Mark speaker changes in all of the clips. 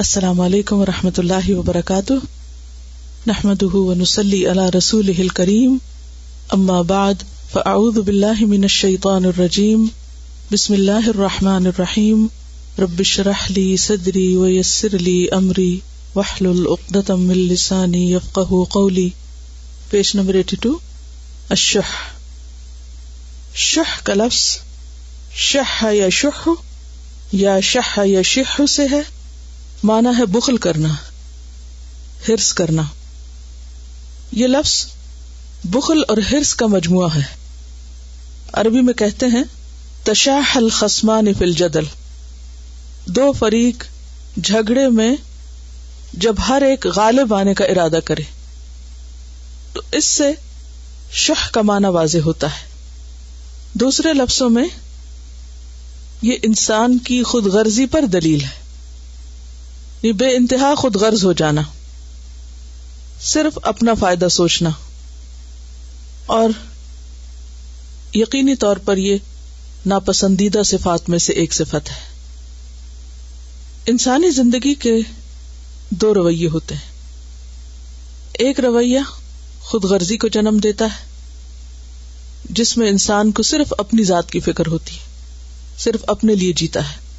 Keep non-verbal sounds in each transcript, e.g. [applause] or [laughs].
Speaker 1: السلام علیکم و رحمۃ اللہ وبرکاتہ۔ نحمد ونسلی علی رسول کریم اما بعد، فاعوذ باللہ من الشیطان الرجیم۔ بسم اللہ الرحمٰن الرحیم۔ ربش رحلی صدری ویسر لی امری۔ وحل العقدم من لسانی یفقہ قولی۔ پیش نمبر ایٹی ٹو الشح۔ شح کا لفظ، شح یا شح یا شح یا شح سے ہے۔ مانا ہے بخل کرنا ہرس کرنا۔ یہ لفظ بخل اور ہرس کا مجموعہ ہے۔ عربی میں کہتے ہیں، تشاح الخسمان فل جدل دو فریق جھگڑے میں جب ہر ایک غالب آنے کا ارادہ کرے، تو اس سے شہ کا معنی واضح ہوتا ہے۔ دوسرے لفظوں میں، یہ انسان کی خود غرضی پر دلیل ہے۔ یہ بے انتہا خود غرض ہو جانا۔ صرف اپنا فائدہ سوچنا۔ اور یقینی طور پر یہ ناپسندیدہ صفات میں سے ایک صفت ہے۔ انسانی زندگی کے دو رویے ہوتے ہیں۔ ایک رویہ خود غرضی کو جنم دیتا ہے، جس میں انسان کو صرف اپنی ذات کی فکر ہوتی ہے، صرف اپنے لیے جیتا ہے۔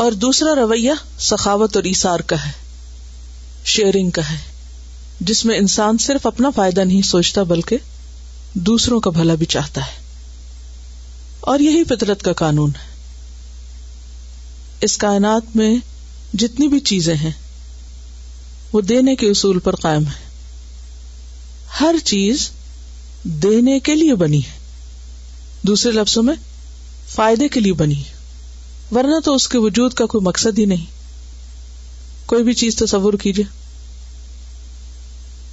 Speaker 1: اور دوسرا رویہ سخاوت اور ایسار کا ہے شیئرنگ کا ہے، جس میں انسان صرف اپنا فائدہ نہیں سوچتا بلکہ دوسروں کا بھلا بھی چاہتا ہے۔ اور یہی فطرت کا قانون ہے۔ اس کائنات میں جتنی بھی چیزیں ہیں، وہ دینے کے اصول پر قائم ہے ہر چیز دینے کے لیے بنی ہے۔ دوسرے لفظوں میں، فائدے کے لیے بنی ہے۔ ورنہ تو اس کے وجود کا کوئی مقصد ہی نہیں۔ کوئی بھی چیز تصور کیجیے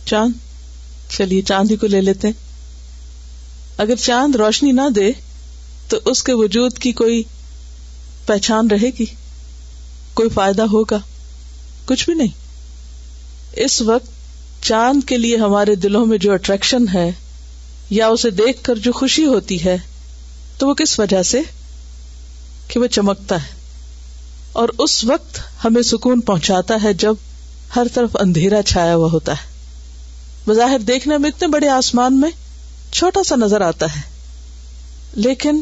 Speaker 1: چاند۔ چلیے، چاند ہی کو لے لیتے اگر چاند روشنی نہ دے، تو اس کے وجود کی کوئی پہچان رہے گی؟ کوئی فائدہ ہوگا؟ کچھ بھی نہیں۔ اس وقت چاند کے لیے ہمارے دلوں میں جو اٹریکشن ہے، یا اسے دیکھ کر جو خوشی ہوتی ہے، تو وہ کس وجہ سے؟ کہ وہ چمکتا ہے۔ اور اس وقت ہمیں سکون پہنچاتا ہے جب ہر طرف اندھیرا چھایا ہوا ہوتا ہے۔ بظاہر دیکھنے میں اتنے بڑے آسمان میں چھوٹا سا نظر آتا ہے، لیکن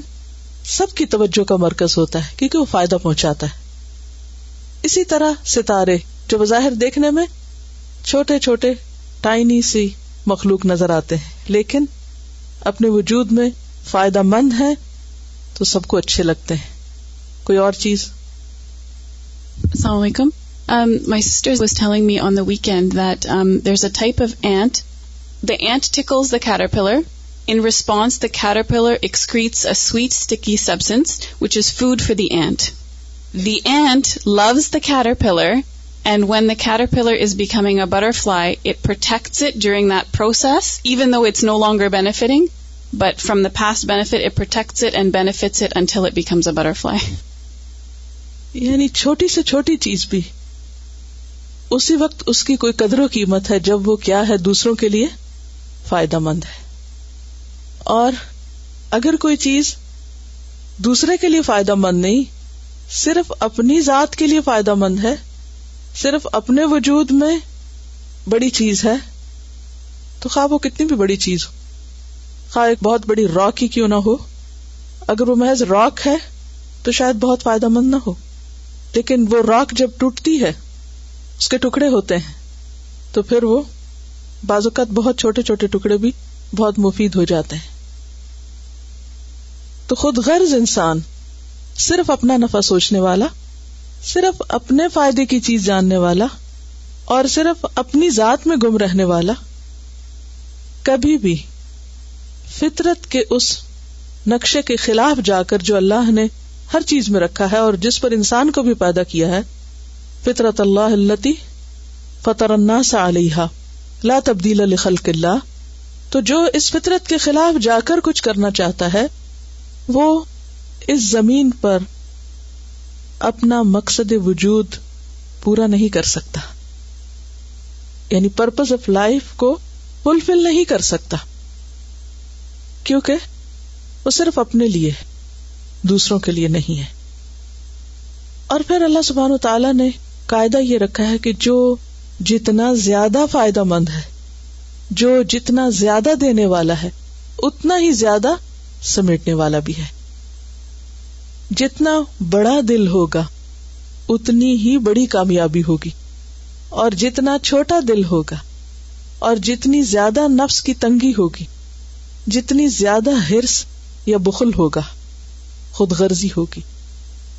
Speaker 1: سب کی توجہ کا مرکز ہوتا ہے، کیونکہ وہ فائدہ پہنچاتا ہے۔ اسی طرح ستارے، جو بظاہر دیکھنے میں چھوٹے چھوٹے، ٹائنی سی مخلوق نظر آتے ہیں، لیکن اپنے وجود میں فائدہ مند ہے تو سب کو اچھے لگتے ہیں۔ کوئی اور چیز؟
Speaker 2: السلام علیکم. My sister was telling me on the weekend that there is a type of ant the ant tickles the caterpillar in response the caterpillar excretes a sweet sticky substance which is food for the ant the ant loves the caterpillar and when the caterpillar is becoming a butterfly it protects it during that process even though it's no longer benefiting but from the past benefit it protects it and benefits it until it becomes a butterfly
Speaker 1: یعنی چھوٹی سے چھوٹی چیز بھی۔ اسی وقت اس کی کوئی قدر و قیمت ہے جب وہ کیا ہے دوسروں کے لیے؟ فائدہ مند ہے۔ اور اگر کوئی چیز دوسرے کے لیے فائدہ مند نہیں، صرف اپنی ذات کے لیے فائدہ مند ہے، صرف اپنے وجود میں بڑی چیز ہے، تو خواہ وہ کتنی بھی بڑی چیز ہو۔ خواہ ایک بہت بڑی راک ہی کیوں نہ ہو؟ اگر وہ محض راک ہے، تو شاید بہت فائدہ مند نہ ہو۔ لیکن وہ راک جب ٹوٹتی ہے، اس کے ٹکڑے ہوتے ہیں، تو پھر وہ بعض اوقات بہت چھوٹے چھوٹے ٹکڑے بھی بہت مفید ہو جاتے ہیں۔ تو خود غرض انسان صرف اپنا نفع سوچنے والا، صرف اپنے فائدے کی چیز جاننے والا، اور صرف اپنی ذات میں گم رہنے والا، کبھی بھی فطرت کے اس نقشے کے خلاف جا کر جو اللہ نے ہر چیز میں رکھا ہے اور جس پر انسان کو بھی پیدا کیا ہے، فطرت اللہ التی فطر الناس علیہ لا تبدیل لخلق اللہ۔ تو جو اس فطرت کے خلاف جا کر کچھ کرنا چاہتا ہے، وہ اس زمین پر اپنا مقصد وجود پورا نہیں کر سکتا۔ یعنی پرپز آف لائف کو فلفل نہیں کر سکتا۔ کیونکہ وہ صرف اپنے لیے دوسروں کے لیے نہیں ہے۔ اور پھر اللہ سبحان و تعالیٰ نے قاعدہ یہ رکھا ہے کہ جو جتنا زیادہ فائدہ مند ہے، جو جتنا زیادہ دینے والا ہے، اتنا ہی زیادہ سمیٹنے والا بھی ہے۔ جتنا بڑا دل ہوگا، اتنی ہی بڑی کامیابی ہوگی۔ اور جتنا چھوٹا دل ہوگا، اور جتنی زیادہ نفس کی تنگی ہوگی، جتنی زیادہ ہرس یا بخل ہوگا۔ خود غرضی ہوگی۔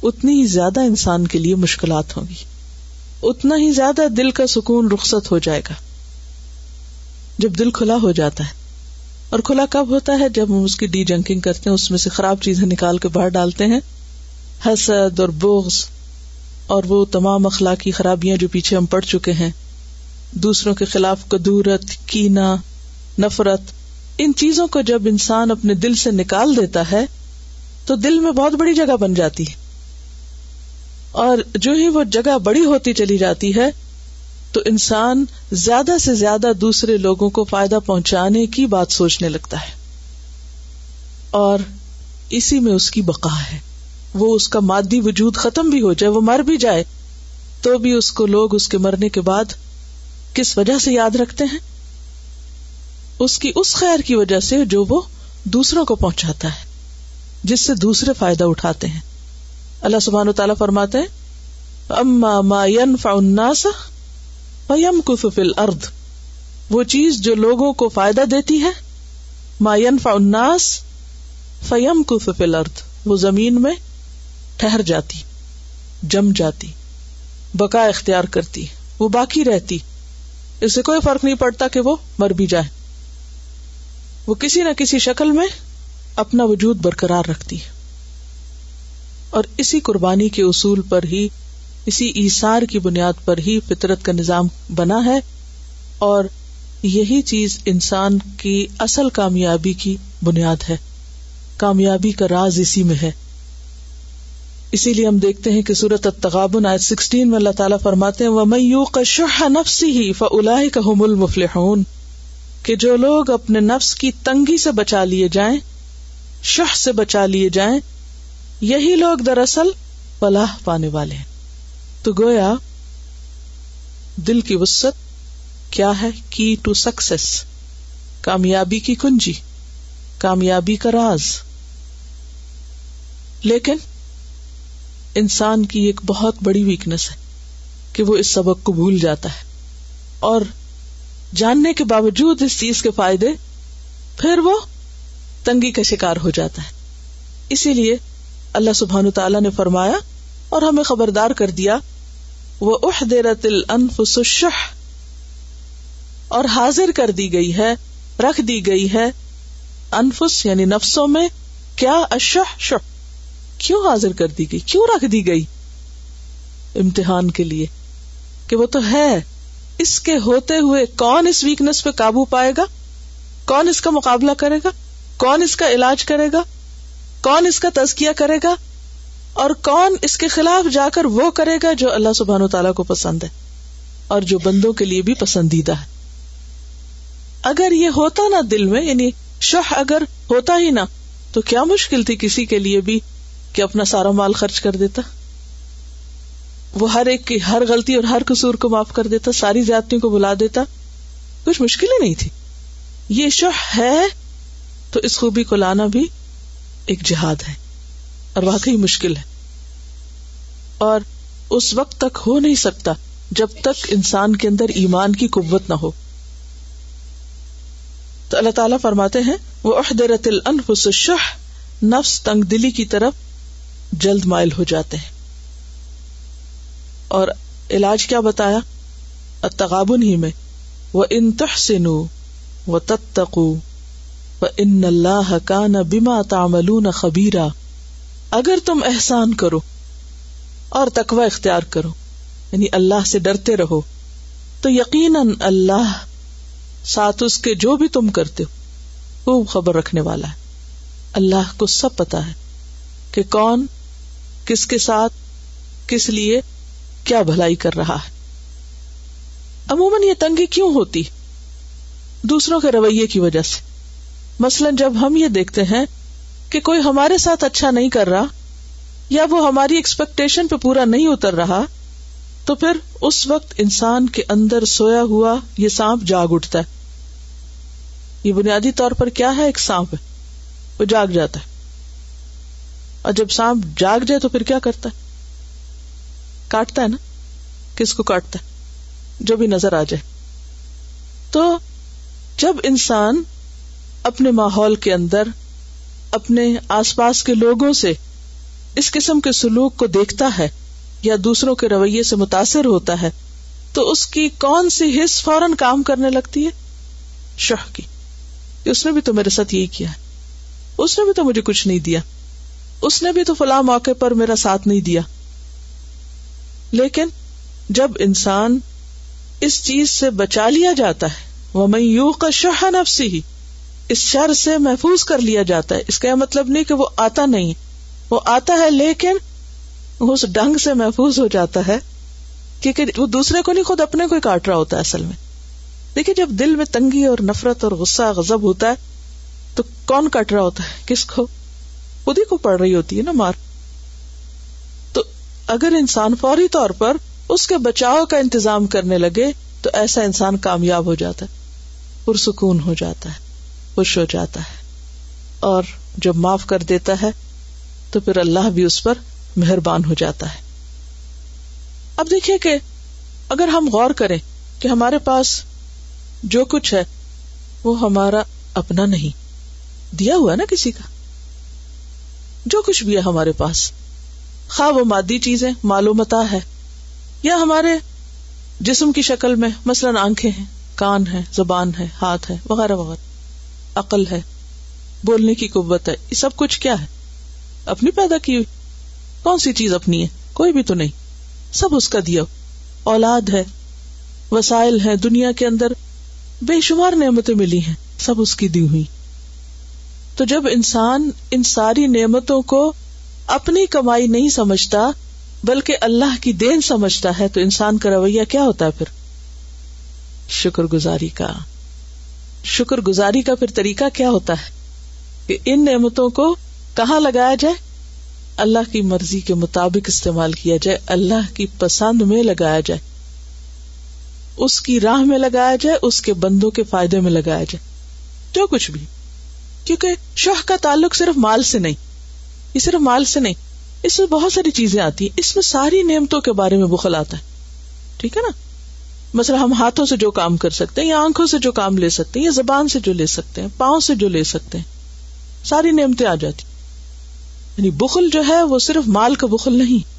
Speaker 1: اتنی ہی زیادہ انسان کے لیے مشکلات ہوں گی۔ اتنا ہی زیادہ دل کا سکون رخصت ہو جائے گا۔ جب دل کھلا ہو جاتا ہے۔ اور کھلا کب ہوتا ہے؟ جب ہم اس کی ڈی جنکنگ کرتے ہیں، اس میں سے خراب چیزیں نکال کے باہر ڈالتے ہیں۔ حسد اور بغض اور وہ تمام اخلاقی خرابیاں جو پیچھے ہم پڑ چکے ہیں۔ دوسروں کے خلاف کدورت کینا نفرت، ان چیزوں کو جب انسان اپنے دل سے نکال دیتا ہے تو دل میں بہت بڑی جگہ بن جاتی ہے۔ اور جو ہی وہ جگہ بڑی ہوتی چلی جاتی ہے، تو انسان زیادہ سے زیادہ دوسرے لوگوں کو فائدہ پہنچانے کی بات سوچنے لگتا ہے۔ اور اسی میں اس کی بقا ہے۔ وہ اس کا مادی وجود ختم بھی ہو جائے، وہ مر بھی جائے، تو بھی اس کو لوگ اس کے مرنے کے بعد کس وجہ سے یاد رکھتے ہیں؟ اس کی اس خیر کی وجہ سے جو وہ دوسروں کو پہنچاتا ہے۔ جس سے دوسرے فائدہ اٹھاتے ہیں۔ اللہ سبحان و تعالیٰ فرماتے ہیں اما ما ينفع الناس فيمكث في الارض وہ چیز جو لوگوں کو فائدہ دیتی ہے، ما ينفع الناس فيمكث في الارض وہ زمین میں ٹھہر جاتی، جم جاتی، بقا اختیار کرتی، وہ باقی رہتی۔ اس سے کوئی فرق نہیں پڑتا کہ وہ مر بھی جائے۔ وہ کسی نہ کسی شکل میں اپنا وجود برقرار رکھتی ہے۔ اور اسی قربانی کے اصول پر ہی، اسی ایسار کی بنیاد پر ہی فطرت کا نظام بنا ہے۔ اور یہی چیز انسان کی اصل کامیابی کی بنیاد ہے۔ کامیابی کا راز اسی میں ہے۔ اسی لیے ہم دیکھتے ہیں کہ سورت تغابن آئے سکسٹین میں اللہ تعالیٰ فرماتے ہیں، وَمَن کا شُحَّ نَفْسِهِ فَأُولَئِكَ هُمُ الْمُفْلِحُونَ۔ کہ جو لوگ اپنے نفس کی تنگی سے بچا لیے جائیں شہ سے بچا لیے جائیں، یہی لوگ دراصل فلاح پانے والے ہیں۔ تو گویا، دل کی وسط کیا ہے؟ کی ٹو سکسیس۔ کامیابی کی کنجی، کامیابی کا راز۔ لیکن، انسان کی ایک بہت بڑی ویکنیس ہے کہ وہ اس سبق کو بھول جاتا ہے۔ اور جاننے کے باوجود اس چیز کے فائدے، پھر وہ تنگی کا شکار ہو جاتا ہے۔ اسی لیے اللہ سبحان تعالیٰ نے فرمایا اور ہمیں خبردار کر دیا وہ احدرت الانفس الشح۔ اور حاضر کر دی گئی ہے، رکھ دی گئی ہے انفس یعنی نفسوں میں کیا اشح شح۔ کیوں حاضر کر دی گئی؟ کیوں رکھ دی گئی؟ امتحان کے لیے۔ کہ وہ تو ہے۔ اس کے ہوتے ہوئے کون اس ویکنیس پہ قابو پائے گا؟ کون اس کا مقابلہ کرے گا؟ کون اس کا علاج کرے گا؟ کون اس کا تزکیہ کرے گا؟ اور کون اس کے خلاف جا کر وہ کرے گا جو اللہ سبحان و تعالیٰ کو پسند ہے اور جو بندوں کے لیے بھی پسندیدہ ہے؟ اگر یہ ہوتا نا دل میں یعنی شہ اگر ہوتا ہی نا تو کیا مشکل تھی کسی کے لیے بھی کہ اپنا سارا مال خرچ کر دیتا؟ وہ ہر ایک کی ہر غلطی اور ہر قصور کو معاف کر دیتا، ساری زیادتیوں کو بلا دیتا؟ کچھ مشکل ہی نہیں تھی۔ یہ شہ ہے تو اس خوبی کو لانا بھی ایک جہاد ہے اور واقعی مشکل ہے۔ اور اس وقت تک ہو نہیں سکتا جب تک انسان کے اندر ایمان کی قوت نہ ہو۔ تو اللہ تعالیٰ فرماتے ہیں وہ عہدرت الانفس الشح، نفس تنگ دلی کی طرف جلد مائل ہو جاتے ہیں۔ اور علاج کیا بتایا؟ تغابن ہی میں وہ ان تحسن و تتقو ان اللہ کا نہ بیما تامل خبیرا اگر تم احسان کرو اور تقوی اختیار کرو یعنی اللہ سے ڈرتے رہو، تو یقیناً اللہ ساتھ اس کے جو بھی تم کرتے ہو، وہ خبر رکھنے والا ہے۔ اللہ کو سب پتا ہے کہ کون کس کے ساتھ کس لیے کیا بھلائی کر رہا ہے۔ عموماً یہ تنگی کیوں ہوتی؟ دوسروں کے رویے کی وجہ سے۔ مثلاً جب ہم یہ دیکھتے ہیں کہ کوئی ہمارے ساتھ اچھا نہیں کر رہا یا وہ ہماری ایکسپیکٹیشن پہ پورا نہیں اتر رہا، تو پھر اس وقت انسان کے اندر سویا ہوا یہ سانپ جاگ اٹھتا ہے۔ یہ بنیادی طور پر کیا ہے؟ ایک سانپ ہے، وہ جاگ جاتا ہے۔ اور جب سانپ جاگ جائے تو پھر کیا کرتا ہے؟ کاٹتا ہے نا؟ کس کو کاٹتا ہے؟ جو بھی نظر آ جائے۔ تو جب انسان اپنے ماحول کے اندر، اپنے آس پاس کے لوگوں سے اس قسم کے سلوک کو دیکھتا ہے یا دوسروں کے رویے سے متاثر ہوتا ہے، تو اس کی کون سی حص فوراً کام کرنے لگتی ہے؟ شہ کی۔ اس نے بھی تو میرے ساتھ یہی کیا ہے۔ اس نے بھی تو مجھے کچھ نہیں دیا۔ اس نے بھی تو فلاں موقع پر میرا ساتھ نہیں دیا۔ لیکن جب انسان اس چیز سے بچا لیا جاتا ہے وہ میں یو کا شہ نفسی ہی اس شر سے محفوظ کر لیا جاتا ہے۔ اس کا یہ مطلب نہیں کہ وہ آتا نہیں۔ وہ آتا ہے لیکن اس ڈنگ سے محفوظ ہو جاتا ہے۔ کیونکہ وہ دوسرے کو نہیں، خود اپنے کو ہی کاٹ رہا ہوتا ہے اصل میں۔ دیکھیے، جب دل میں تنگی اور نفرت اور غصہ غزب ہوتا ہے، تو کون کٹ رہا ہوتا ہے؟ کس کو؟ خود ہی کو پڑ رہی ہوتی ہے نا مار۔ تو اگر انسان فوری طور پر اس کے بچاؤ کا انتظام کرنے لگے، تو ایسا انسان کامیاب ہو جاتا ہے، پرسکون ہو جاتا ہے۔ خوش ہو جاتا ہے اور جب معاف کر دیتا ہے تو پھر اللہ بھی اس پر مہربان ہو جاتا ہے۔ اب دیکھیے کہ اگر ہم غور کریں کہ ہمارے پاس جو کچھ ہے، وہ ہمارا اپنا نہیں۔ دیا ہوا نا کسی کا؟ جو کچھ بھی ہے ہمارے پاس۔ خواہ وہ مادی چیزیں معلومتا ہے، یا ہمارے جسم کی شکل میں مثلاً آنکھیں ہیں، کان ہے زبان ہے ہاتھ ہے وغیرہ وغیرہ۔ عقل ہے، بولنے کی قوت ہے، یہ سب کچھ کیا ہے؟ اپنی پیدا کی ہوئی، کون سی چیز اپنی ہے؟ کوئی بھی تو نہیں۔ سب اس کا دیا۔ اولاد ہے، وسائل ہے دنیا کے اندر بے شمار نعمتیں ملی ہیں، سب اس کی دی ہوئی۔ تو جب انسان ان ساری نعمتوں کو اپنی کمائی نہیں سمجھتا، بلکہ اللہ کی دین سمجھتا ہے، تو انسان کا رویہ کیا ہوتا ہے پھر؟ شکر گزاری کا۔ شکر گزاری کا پھر طریقہ کیا ہوتا ہے؟ کہ ان نعمتوں کو کہاں لگایا جائے؟ اللہ کی مرضی کے مطابق استعمال کیا جائے، اللہ کی پسند میں لگایا جائے۔ اس کی راہ میں لگایا جائے، اس کے بندوں کے فائدے میں لگایا جائے۔ جو کچھ بھی۔ کیونکہ شوہ کا تعلق صرف مال سے نہیں۔ یہ صرف مال سے نہیں۔ اس میں بہت ساری چیزیں آتی ہیں۔ اس میں ساری نعمتوں کے بارے میں بخل آتا ہے۔ ٹھیک ہے نا؟ مثلا ہم ہاتھوں سے جو کام کر سکتے ہیں یا آنکھوں سے جو کام لے سکتے ہیں یا زبان سے جو لے سکتے ہیں، پاؤں سے جو لے سکتے ہیں، ساری نعمتیں آ جاتی۔ یعنی بخل جو ہے وہ صرف مال کا بخل نہیں،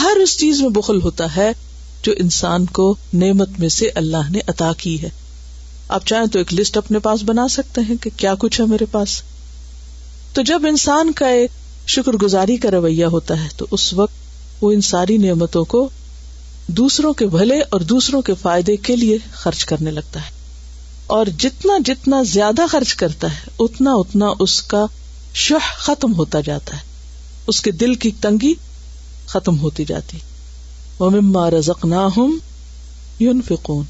Speaker 1: ہر اس چیز میں بخل ہوتا ہے جو انسان کو نعمت میں سے اللہ نے عطا کی ہے۔ آپ چاہیں تو ایک لسٹ اپنے پاس بنا سکتے ہیں کہ کیا کچھ ہے میرے پاس۔ تو جب انسان کا ایک شکر گزاری کا رویہ ہوتا ہے تو اس وقت وہ ان ساری نعمتوں کو دوسروں کے بھلے اور دوسروں کے فائدے کے لیے خرچ کرنے لگتا ہے۔ اور جتنا جتنا زیادہ خرچ کرتا ہے، اتنا اتنا اس کا شہ ختم ہوتا جاتا ہے۔ اس کے دل کی تنگی ختم ہوتی جاتی۔ وہ مما رزق نہ ہوں یون فکون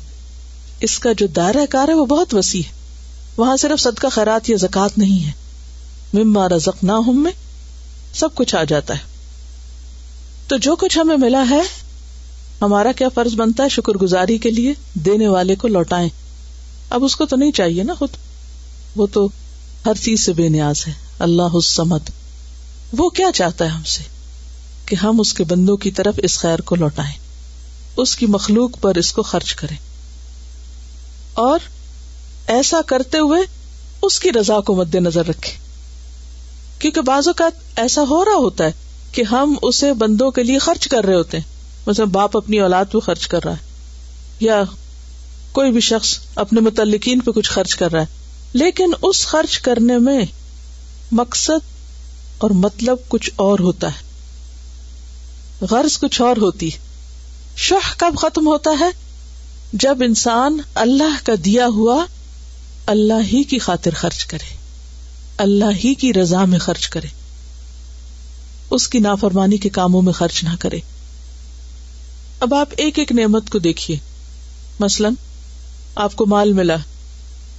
Speaker 1: اس کا جو دائرہ کار ہے، وہ بہت وسیع ہے۔ وہاں صرف صدقہ، خیرات یا زکات نہیں ہے۔ مما رزق نہ ہوں میں سب کچھ آ جاتا ہے۔ تو جو کچھ ہمیں ملا ہے ہمارا کیا فرض بنتا ہے شکر گزاری کے لیے؟ دینے والے کو لوٹائیں۔ اب اس کو تو نہیں چاہیے نا خود۔ وہ تو ہر چیز سے بے نیاز ہے۔ اللہ حسمت وہ کیا چاہتا ہے ہم سے؟ کہ ہم اس کے بندوں کی طرف اس خیر کو لوٹائیں۔ اس کی مخلوق پر اس کو خرچ کریں۔ اور ایسا کرتے ہوئے اس کی رضا کو مد نظر رکھے کیونکہ بعض اوقات ایسا ہو رہا ہوتا ہے کہ ہم اسے بندوں کے لیے خرچ کر رہے ہوتے ہیں۔ مطلب باپ اپنی اولاد پہ خرچ کر رہا ہے، یا کوئی بھی شخص اپنے متعلقین پہ کچھ خرچ کر رہا ہے۔ لیکن اس خرچ کرنے میں مقصد اور مطلب کچھ اور ہوتا ہے۔ غرض کچھ اور ہوتی شہ کب ختم ہوتا ہے؟ جب انسان اللہ کا دیا ہوا اللہ ہی کی خاطر خرچ کرے، اللہ ہی کی رضا میں خرچ کرے، اس کی نافرمانی کے کاموں میں خرچ نہ کرے۔ اب آپ ایک ایک نعمت کو دیکھیے۔ مثلاً، آپ کو مال ملا۔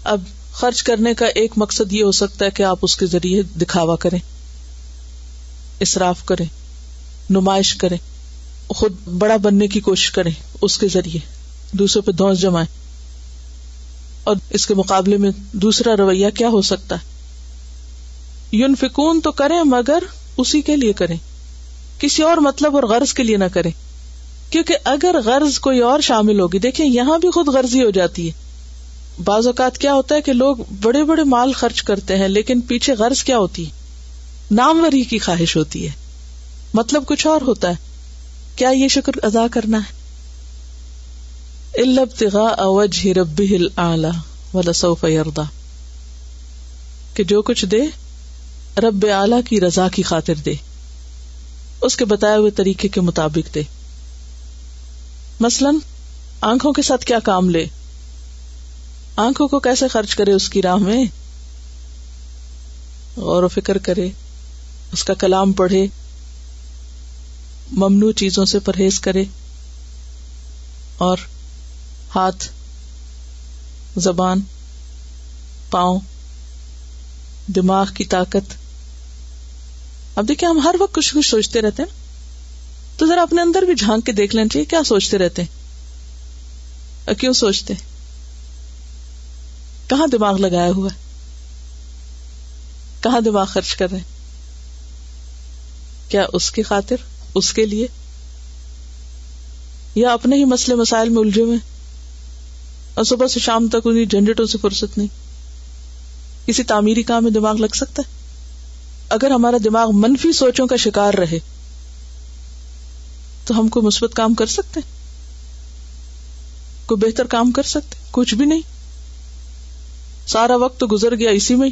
Speaker 1: اب خرچ کرنے کا ایک مقصد یہ ہو سکتا ہے کہ آپ اس کے ذریعے دکھاوا کریں۔ اصراف کریں۔ نمائش کریں۔ خود بڑا بننے کی کوشش کریں اس کے ذریعے۔ دوسروں پہ دھوس جمائیں۔ اور اس کے مقابلے میں دوسرا رویہ کیا ہو سکتا ہے؟ یون فکون تو کریں مگر اسی کے لیے کریں۔ کسی اور مطلب اور غرض کے لیے نہ کریں۔ کیونکہ اگر غرض کوئی اور شامل ہوگی، دیکھیں یہاں بھی خود غرضی ہو جاتی ہے۔ بعض اوقات کیا ہوتا ہے کہ لوگ بڑے بڑے مال خرچ کرتے ہیں، لیکن پیچھے غرض کیا ہوتی ہے؟ ناموری کی خواہش ہوتی ہے۔ مطلب کچھ اور ہوتا ہے۔ کیا یہ شکر ادا کرنا ہے؟ کہ جو کچھ دے، رب اعلی کی رضا کی خاطر دے۔ اس کے بتائے ہوئے طریقے کے مطابق دے۔ مثلاً، آنکھوں کے ساتھ کیا کام لے؟ آنکھوں کو کیسے خرچ کرے اس کی راہ میں؟ غور و فکر کرے، اس کا کلام پڑھے، ممنوع چیزوں سے پرہیز کرے، اور ہاتھ، زبان، پاؤں، دماغ کی طاقت۔ اب دیکھیں، ہم ہر وقت کچھ کچھ سوچتے رہتے ہیں۔ تو ذرا اپنے اندر بھی جھانک کے دیکھ لینا چاہیے کیا سوچتے رہتے ہیں؟ کیوں سوچتے کہاں دماغ لگایا ہوا ہے؟ کہاں دماغ خرچ کر رہے ہیں؟ کیا اس کی خاطر؟ اس کے لیے؟ یا اپنے ہی مسئلے مسائل میں الجھے ہوئے اور صبح سے شام تک انہیں جھنجٹوں سے فرصت نہیں؟ کسی تعمیری کام میں دماغ لگ سکتا ہے؟ اگر ہمارا دماغ منفی سوچوں کا شکار رہے تو ہم کوئی مثبت کام کر سکتے کوئی بہتر کام کر سکتے کچھ بھی نہیں۔ سارا وقت تو گزر گیا اسی میں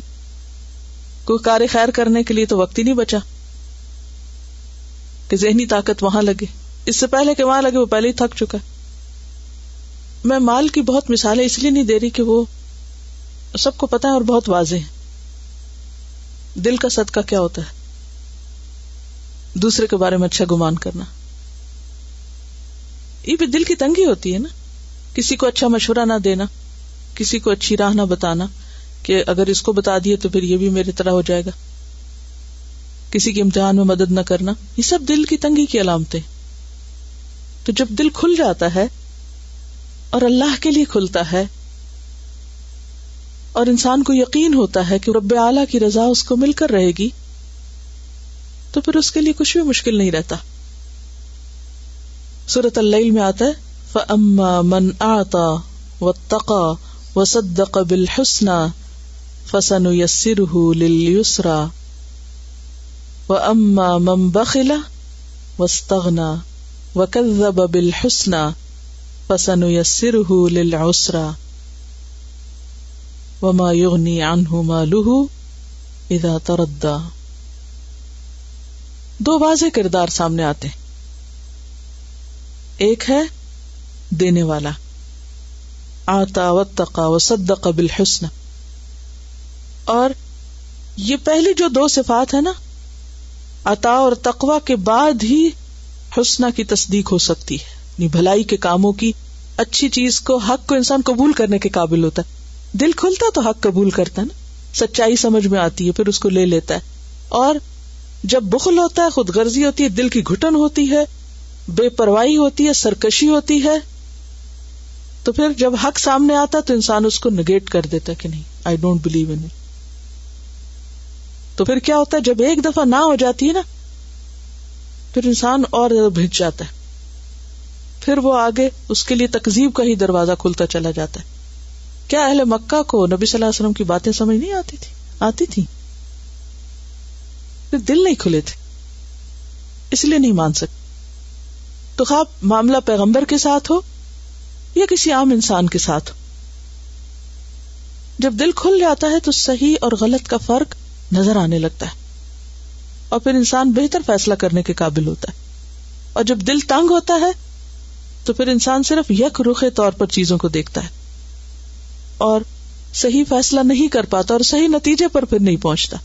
Speaker 1: کوئی کار خیر کرنے کے لیے تو وقت ہی نہیں بچا۔ کہ ذہنی طاقت وہاں لگے۔ اس سے پہلے کہ وہاں لگے وہ پہلے ہی تھک چکا میں مال کی بہت مثالیں اس لیے نہیں دے رہی کہ وہ سب کو پتا ہے اور بہت واضح ہے دل کا صدقہ کیا ہوتا ہے؟ دوسرے کے بارے میں اچھا گمان کرنا۔ یہ بھی دل کی تنگی ہوتی ہے نا کسی کو اچھا مشورہ نہ دینا، کسی کو اچھی راہ نہ بتانا کہ اگر اس کو بتا دیے تو پھر یہ بھی میری طرح ہو جائے گا۔ کسی کے امتحان میں مدد نہ کرنا، یہ سب دل کی تنگی کی علامتیں۔ تو جب دل کھل جاتا ہے اور اللہ کے لیے کھلتا ہے اور انسان کو یقین ہوتا ہے کہ رب اعلی کی رضا اس کو مل کر رہے گی، تو پھر اس کے لیے کچھ بھی مشکل نہیں رہتا۔ سورت اللہ میں آتا ہے، فَأَمَّا مَنْ أَعْطَى وَاتَّقَى وَصَدَّقَ بِالْحُسْنَى فَسَنُيَسِّرُهُ لِلْيُسْرَى وَأَمَّا مَنْ بَخِلَ وَاسْتَغْنَى وَكَذَّبَ بِالْحُسْنَى فَسَنُيَسِّرُهُ لِلْعُسْرَى وما یغنی عنہ مالہ اذا تردا دو واضح کردار سامنے آتے ہیں۔ ایک ہے دینے والا۔ آتا واتقا وصدق بالحسن اور یہ پہلی جو دو صفات ہے نا، عطا اور تقوا کے بعد ہی حسنہ کی تصدیق ہو سکتی ہے۔ یعنی بھلائی کے کاموں کی اچھی چیز کو حق کو انسان قبول کرنے کے قابل ہوتا ہے۔ دل کھلتا تو حق قبول کرتا ہے نا۔ سچائی سمجھ میں آتی ہے، پھر اس کو لے لیتا ہے۔ اور جب بخل ہوتا ہے، خود غرضی ہوتی ہے، دل کی گھٹن ہوتی ہے بے پرواہی ہوتی ہے، سرکشی ہوتی ہے، تو پھر جب حق سامنے آتا تو انسان اس کو نگیٹ کر دیتا کہ نہیں آئی ڈونٹ بلیو ان تو پھر کیا ہوتا ہے؟ جب ایک دفعہ نہ ہو جاتی ہے نا، پھر انسان اور زیادہ بھیج جاتا ہے۔ پھر وہ آگے اس کے لیے تقزیب کا ہی دروازہ کھلتا چلا جاتا ہے۔ کیا اہل مکہ کو نبی صلی اللہ علیہ وسلم کی باتیں سمجھ نہیں آتی تھی؟ آتی تھی دل نہیں کھلے تھے۔ اس لیے نہیں مان سکتے۔ تو خواب معاملہ پیغمبر کے ساتھ ہو یا کسی عام انسان کے ساتھ ہو؟ جب دل کھل جاتا ہے تو صحیح اور غلط کا فرق نظر آنے لگتا ہے اور پھر انسان بہتر فیصلہ کرنے کے قابل ہوتا ہے اور جب دل تنگ ہوتا ہے تو پھر انسان صرف یک رخ طور پر چیزوں کو دیکھتا ہے اور صحیح فیصلہ نہیں کر پاتا اور صحیح نتیجے پر پھر نہیں پہنچتا۔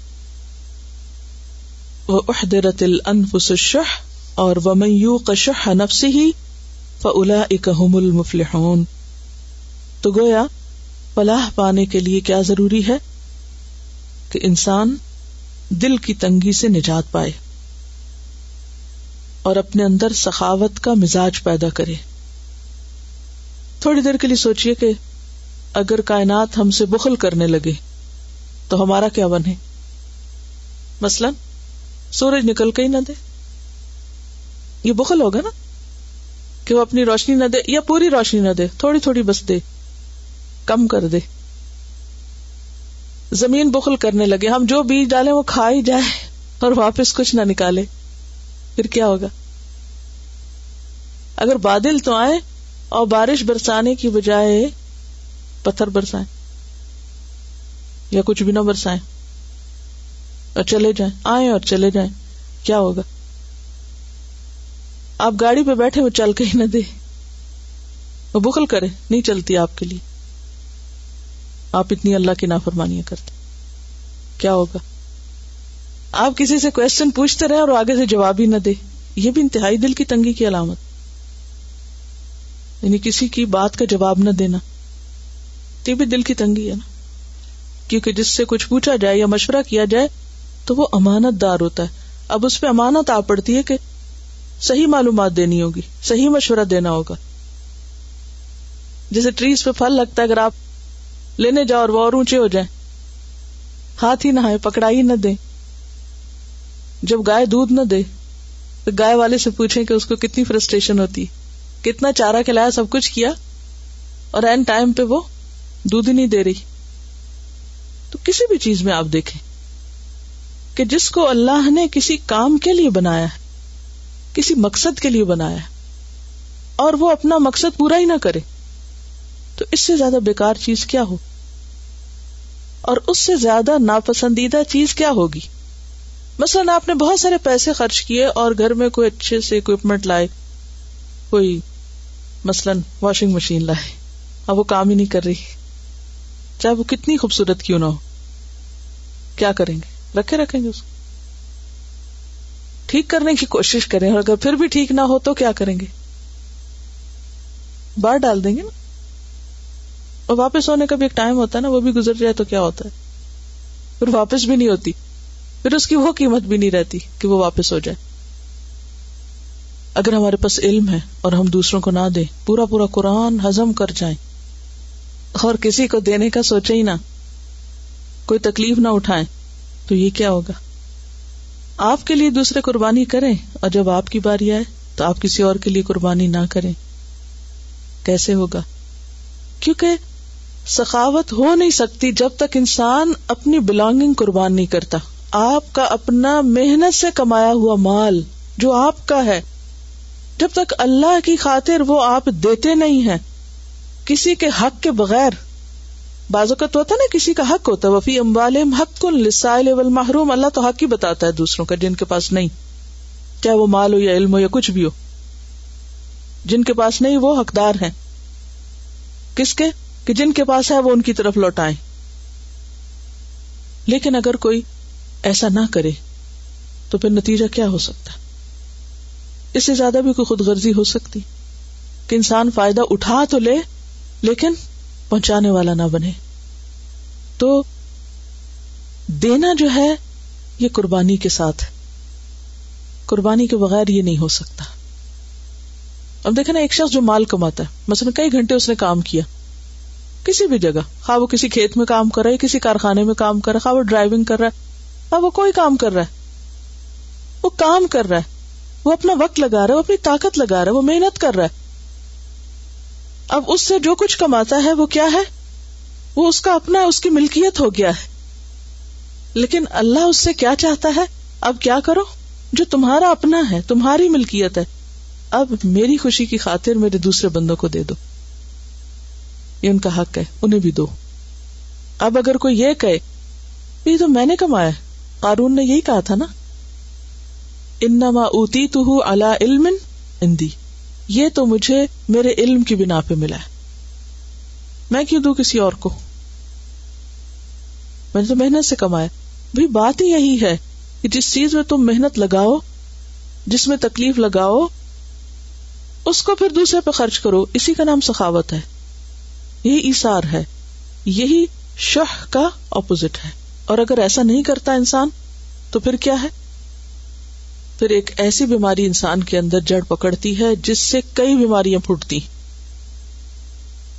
Speaker 1: وہ احدرت الانفس الشح اور ومن یوق شح نفسه فاولئک هم المفلحون۔ تو گویا، فلاح پانے کے لیے کیا ضروری ہے؟ کہ انسان دل کی تنگی سے نجات پائے اور اپنے اندر سخاوت کا مزاج پیدا کرے۔ تھوڑی دیر کے لیے سوچیے کہ اگر کائنات ہم سے بخل کرنے لگے، تو ہمارا کیا بنے؟ مثلاً، سورج نکل کے ہی نہ دے۔ یہ بخل ہوگا نا کہ وہ اپنی روشنی نہ دے یا پوری روشنی نہ دے، تھوڑی تھوڑی بس دے، کم کر دے۔ زمین بخل کرنے لگے، ہم جو بیج ڈالیں وہ کھا ہی جائے اور واپس کچھ نہ نکالے۔ پھر کیا ہوگا؟ اگر بادل تو آئے اور بارش برسانے کی بجائے پتھر برسائیں یا کچھ بھی نہ برسائیں اور چلے جائیں آئے اور چلے جائیں، کیا ہوگا؟ آپ گاڑی پہ بیٹھے وہ چل کے ہی نہ دے۔ وہ بخل کرے، نہیں چلتی آپ کے لیے۔ آپ اتنی اللہ کی نافرمانیاں کرتے۔ کیا ہوگا؟ آپ کسی سے کوشچن پوچھتے رہے اور آگے سے جواب ہی نہ دے۔ یہ بھی انتہائی دل کی تنگی کی علامت۔ یعنی کسی کی بات کا جواب نہ دینا۔ یہ بھی دل کی تنگی ہے نا۔ کیونکہ جس سے کچھ پوچھا جائے یا مشورہ کیا جائے، تو وہ امانت دار ہوتا ہے۔ اب اس پہ امانت آ پڑتی ہے کہ صحیح معلومات دینی ہوگی، صحیح مشورہ دینا ہوگا۔ جیسے ٹریز پہ پھل لگتا ہے، اگر آپ لینے جاؤ اور وہ اور اونچے ہو جائیں، ہاتھ ہی نہ پکڑا ہی نہ دے جب گائے دودھ نہ دے، تو گائے والے سے پوچھیں کہ اس کو کتنی فرسٹریشن ہوتی، کتنا چارہ کھلایا، سب کچھ کیا، اور این ٹائم پہ وہ دودھ ہی نہیں دے رہی۔ تو کسی بھی چیز میں آپ دیکھیں کہ جس کو اللہ نے کسی کام کے لیے بنایا ہے کسی مقصد کے لیے بنایا ہے اور وہ اپنا مقصد پورا ہی نہ کرے تو اس سے زیادہ بیکار چیز کیا ہو اور اس سے زیادہ ناپسندیدہ چیز کیا ہوگی مثلاً آپ نے بہت سارے پیسے خرچ کیے اور گھر میں کوئی اچھے سے اکوپمنٹ لائے، کوئی مثلاً واشنگ مشین لائے، اب وہ کام ہی نہیں کر رہی۔ چاہے وہ کتنی خوبصورت کیوں نہ ہو۔ کیا کریں گے؟ رکھے رکھیں گے اس کو۔ ٹھیک کرنے کی کوشش کریں اور اگر پھر بھی ٹھیک نہ ہو تو کیا کریں گے؟ بار ڈال دیں گے نا۔ اور واپس ہونے کا بھی ایک ٹائم ہوتا ہے نا، وہ بھی گزر جائے تو کیا ہوتا ہے؟ پھر واپس بھی نہیں ہوتی۔ پھر اس کی وہ قیمت بھی نہیں رہتی کہ وہ واپس ہو جائے۔ اگر ہمارے پاس علم ہے اور ہم دوسروں کو نہ دیں، پورا پورا قرآن ہزم کر جائیں۔ اور کسی کو دینے کا سوچے ہی نہ۔ کوئی تکلیف نہ اٹھائے تو یہ کیا ہوگا؟ آپ کے لیے دوسرے قربانی کریں اور جب آپ کی باری آئے تو آپ کسی اور کے لیے قربانی نہ کریں۔ کیسے ہوگا؟ کیونکہ سخاوت ہو نہیں سکتی جب تک انسان اپنی بلانگنگ قربان نہیں کرتا۔ آپ کا اپنا محنت سے کمایا ہوا مال جو آپ کا ہے، جب تک اللہ کی خاطر وہ آپ دیتے نہیں ہیں، کسی کے حق کے بغیر بازو کا تو ہوتا نا، کسی کا حق ہوتا ہے، وفی امبال حق لسائل محروم اللہ تو حق ہی بتاتا ہے دوسروں کا، جن کے پاس نہیں۔ چاہے وہ مال ہو یا علم ہو یا کچھ بھی ہو۔ جن کے پاس نہیں، وہ حقدار ہیں۔ کس کے؟ کہ جن کے پاس ہے، وہ ان کی طرف لوٹائیں۔ لیکن اگر کوئی ایسا نہ کرے، تو پھر نتیجہ کیا ہو سکتا؟ اس سے زیادہ بھی کوئی خود غرضی ہو سکتی۔ کہ انسان فائدہ اٹھا تو لے، لیکن پہنچانے والا نہ بنے۔ تو دینا جو ہے، یہ قربانی کے ساتھ قربانی کے بغیر یہ نہیں ہو سکتا۔ اب دیکھیں نا، ایک شخص جو مال کماتا ہے، مثلاً کئی گھنٹے اس نے کام کیا۔ کسی بھی جگہ۔ خواہ وہ کسی کھیت میں کام کر رہا ہے، کسی کارخانے میں کام کر رہا ہے، خواہ وہ ڈرائیونگ کر رہا ہے، خواہ وہ کوئی کام کر رہا ہے۔ وہ کام کر رہا ہے۔ وہ اپنا وقت لگا رہا ہے، وہ اپنی طاقت لگا رہا ہے، وہ محنت کر رہا ہے۔ اب اس سے جو کچھ کماتا ہے وہ کیا ہے؟ وہ اس کا اپنا اس کی ملکیت ہو گیا ہے۔ لیکن اللہ اس سے کیا چاہتا ہے؟ اب کیا کرو؟ جو تمہارا اپنا ہے، تمہاری ملکیت ہے۔ اب میری خوشی کی خاطر میرے دوسرے بندوں کو دے دو۔ یہ ان کا حق ہے، انہیں بھی دو۔ اب اگر کوئی یہ کہے، یہ تو میں نے کمایا قارون نے یہی کہا تھا نا؟ انما اوتی تو علم اندی یہ تو مجھے میرے علم کی بنا پہ ملا ہے۔ میں کیوں دوں کسی اور کو؟ میں نے تو محنت سے کمایا۔ بھائی، بات ہی یہی ہے کہ جس چیز میں تم محنت لگاؤ، جس میں تکلیف لگاؤ، اس کو پھر دوسرے پہ خرچ کرو۔ اسی کا نام سخاوت ہے۔ یہی ایسار ہے۔ یہی شہ کا اپوزٹ ہے۔ اور اگر ایسا نہیں کرتا انسان، تو پھر کیا ہے؟ پھر ایک ایسی بیماری انسان کے اندر جڑ پکڑتی ہے جس سے کئی بیماریاں پھوٹتی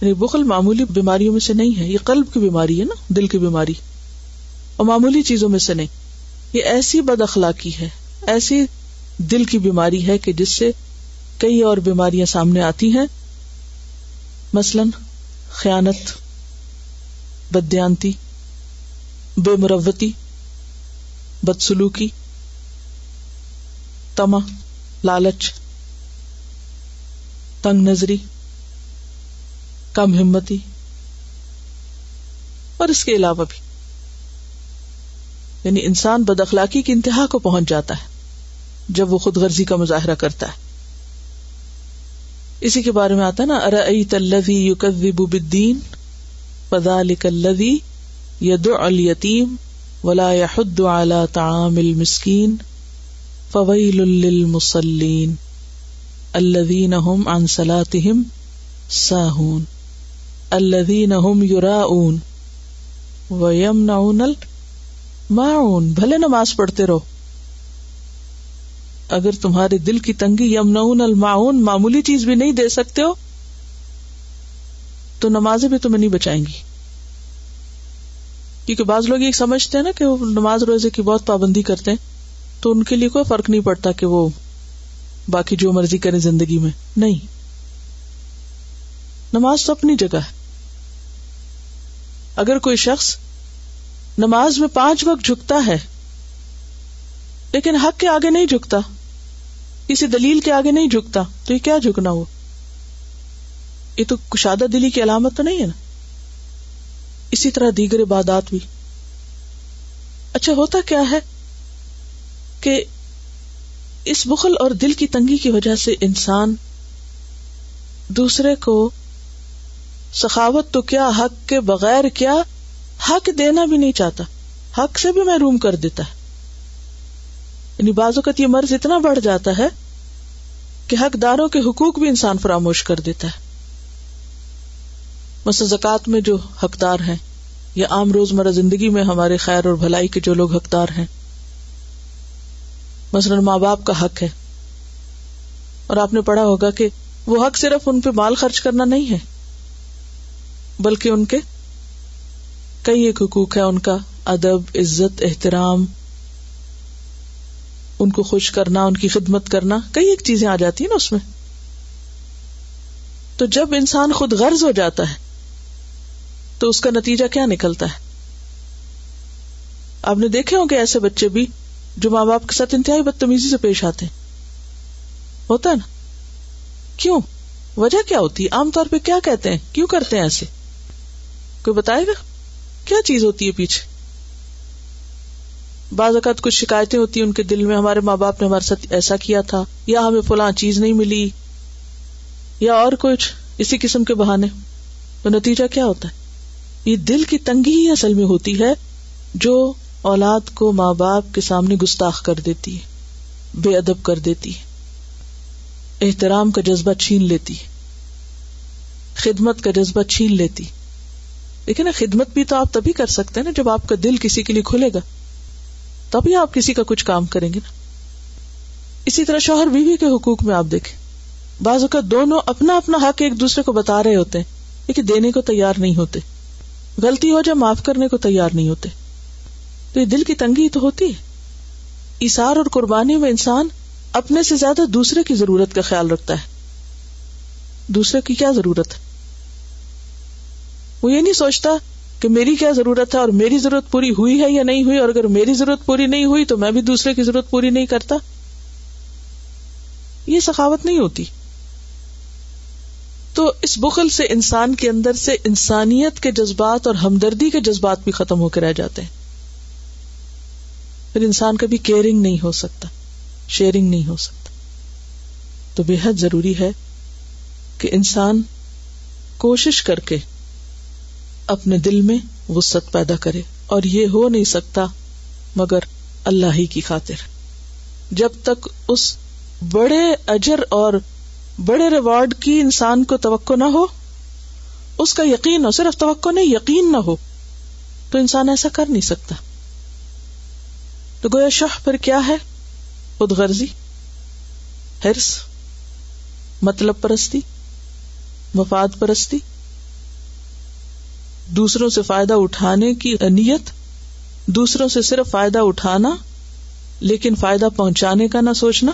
Speaker 1: یعنی بخل معمولی بیماریوں میں سے نہیں ہے، یہ قلب کی بیماری ہے نا، دل کی بیماری۔ اور معمولی چیزوں میں سے نہیں۔ یہ ایسی بد اخلاقی ہے، ایسی دل کی بیماری ہے کہ جس سے کئی اور بیماریاں سامنے آتی ہیں۔ مثلاً خیانت بدیانتی بے مروتی، بدسلوکی۔ تما لالچ، تنگ نظری، کم ہمتی، اور اس کے علاوہ بھی۔ یعنی انسان بد اخلاقی کی انتہا کو پہنچ جاتا ہے، جب وہ خود غرضی کا مظاہرہ کرتا ہے۔ اسی کے بارے میں آتا ہے نا ارأیت الذی یکذب بالدین فذلک الذی یدع الیتیم، ولا يحد على طعام المسکین۔ فویل للمصلین الذین هم عن صلاتهم ساہون، الذین هم یراؤون ویمنعون الماعون۔ بھلے نماز پڑھتے رہو۔ اگر تمہارے دل کی تنگی یمن المعون معمولی چیز بھی نہیں دے سکتے ہو، تو نمازیں بھی تمہیں نہیں بچائیں گی۔ کیونکہ بعض لوگ یہ سمجھتے ہیں نا کہ وہ نماز روزے کی بہت پابندی کرتے ہیں۔ تو ان کے لیے کوئی فرق نہیں پڑتا کہ وہ باقی جو مرضی کرے زندگی میں۔ نہیں۔ نماز تو اپنی جگہ ہے۔ اگر کوئی شخص نماز میں پانچ وقت جھکتا ہے، لیکن حق کے آگے نہیں جھکتا، کسی دلیل کے آگے نہیں جھکتا، تو یہ کیا جھکنا ہو یہ تو کشادہ دلی کی علامت تو نہیں ہے نا۔ اسی طرح دیگر عبادات بھی۔ اچھا ہوتا کیا ہے؟ کہ اس بخل اور دل کی تنگی کی وجہ سے انسان دوسرے کو سخاوت تو کیا، حق کے بغیر کیا حق دینا بھی نہیں چاہتا، حق سے بھی محروم کر دیتا ہے۔ یعنی بعض اوقات یہ مرض اتنا بڑھ جاتا ہے کہ حقداروں کے حقوق بھی انسان فراموش کر دیتا ہے۔ مثلا زکات میں جو حقدار ہیں یا عام روز مرہ زندگی میں ہمارے خیر اور بھلائی کے جو لوگ حقدار ہیں مثلاً ماں باپ کا حق ہے۔ اور آپ نے پڑھا ہوگا کہ وہ حق صرف ان پہ مال خرچ کرنا نہیں ہے، بلکہ ان کے کئی ایک حقوق ہے ان کا ادب، عزت، احترام، ان کو خوش کرنا، ان کی خدمت کرنا، کئی ایک چیزیں آ جاتی ہیں نا اس میں۔ تو جب انسان خود غرض ہو جاتا ہے، تو اس کا نتیجہ کیا نکلتا ہے؟ آپ نے دیکھے ہوں کہ ایسے بچے بھی جو ماں باپ کے ساتھ انتہائی بدتمیزی سے پیش آتے ہیں۔ ہوتا ہے نا؟ کیوں؟ وجہ کیا ہوتی ہے؟ عام طور پہ کیا کہتے ہیں؟ کیوں کرتے ہیں ایسے؟ کوئی بتائے گا؟ کیا چیز ہوتی ہے پیچھے؟ بعض اوقات کچھ شکایتیں ہوتی ہیں ان کے دل میں، ہمارے ماں باپ نے ہمارے ساتھ ایسا کیا تھا، یا ہمیں فلاں چیز نہیں ملی، یا اور کچھ اسی قسم کے بہانے۔ تو نتیجہ کیا ہوتا ہے؟ یہ دل کی تنگی ہی اصل میں ہوتی ہے جو اولاد کو ماں باپ کے سامنے گستاخ کر دیتی ہے، بے ادب کر دیتی ہے۔ احترام کا جذبہ چھین لیتی ہے۔ خدمت کا جذبہ چھین لیتی لیکن خدمت بھی تو آپ تبھی کر سکتے ہیں نا جب آپ کا دل کسی کے لیے کھلے گا۔ تبھی آپ کسی کا کچھ کام کریں گے نا۔ اسی طرح شوہر بیوی کے حقوق میں آپ دیکھیں۔ بعض اوقات دونوں اپنا اپنا حق ایک دوسرے کو بتا رہے ہوتے ہیں، لیکن دینے کو تیار نہیں ہوتے۔ غلطی ہو جائے، معاف کرنے کو تیار نہیں ہوتے۔ تو یہ دل کی تنگی تو ہوتی ہے۔ اشار اور قربانی میں انسان اپنے سے زیادہ دوسرے کی ضرورت کا خیال رکھتا ہے۔ دوسرے کی کیا ضرورت ہے؟ وہ یہ نہیں سوچتا کہ میری کیا ضرورت ہے اور میری ضرورت پوری ہوئی ہے یا نہیں ہوئی، اور اگر میری ضرورت پوری نہیں ہوئی تو میں بھی دوسرے کی ضرورت پوری نہیں کرتا۔ یہ سخاوت نہیں ہوتی۔ تو اس بخل سے انسان کے اندر سے انسانیت کے جذبات اور ہمدردی کے جذبات بھی ختم ہو کے رہ جاتے ہیں۔ پھر انسان کبھی کیئرنگ نہیں ہو سکتا شیئرنگ نہیں ہو سکتا۔ تو بے حد ضروری ہے کہ انسان کوشش کر کے اپنے دل میں وسط پیدا کرے، اور یہ ہو نہیں سکتا مگر اللہ ہی کی خاطر۔ جب تک اس بڑے اجر اور بڑے ریوارڈ کی انسان کو توقع نہ ہو، اس کا یقین ہو صرف توقع نہیں، یقین نہ ہو، تو انسان ایسا کر نہیں سکتا۔ تو گویا شہ پھر کیا ہے؟ خود غرضی ہرس مطلب پرستی مفاد پرستی، دوسروں سے فائدہ اٹھانے کی نیت، دوسروں سے صرف فائدہ اٹھانا، لیکن فائدہ پہنچانے کا نہ سوچنا،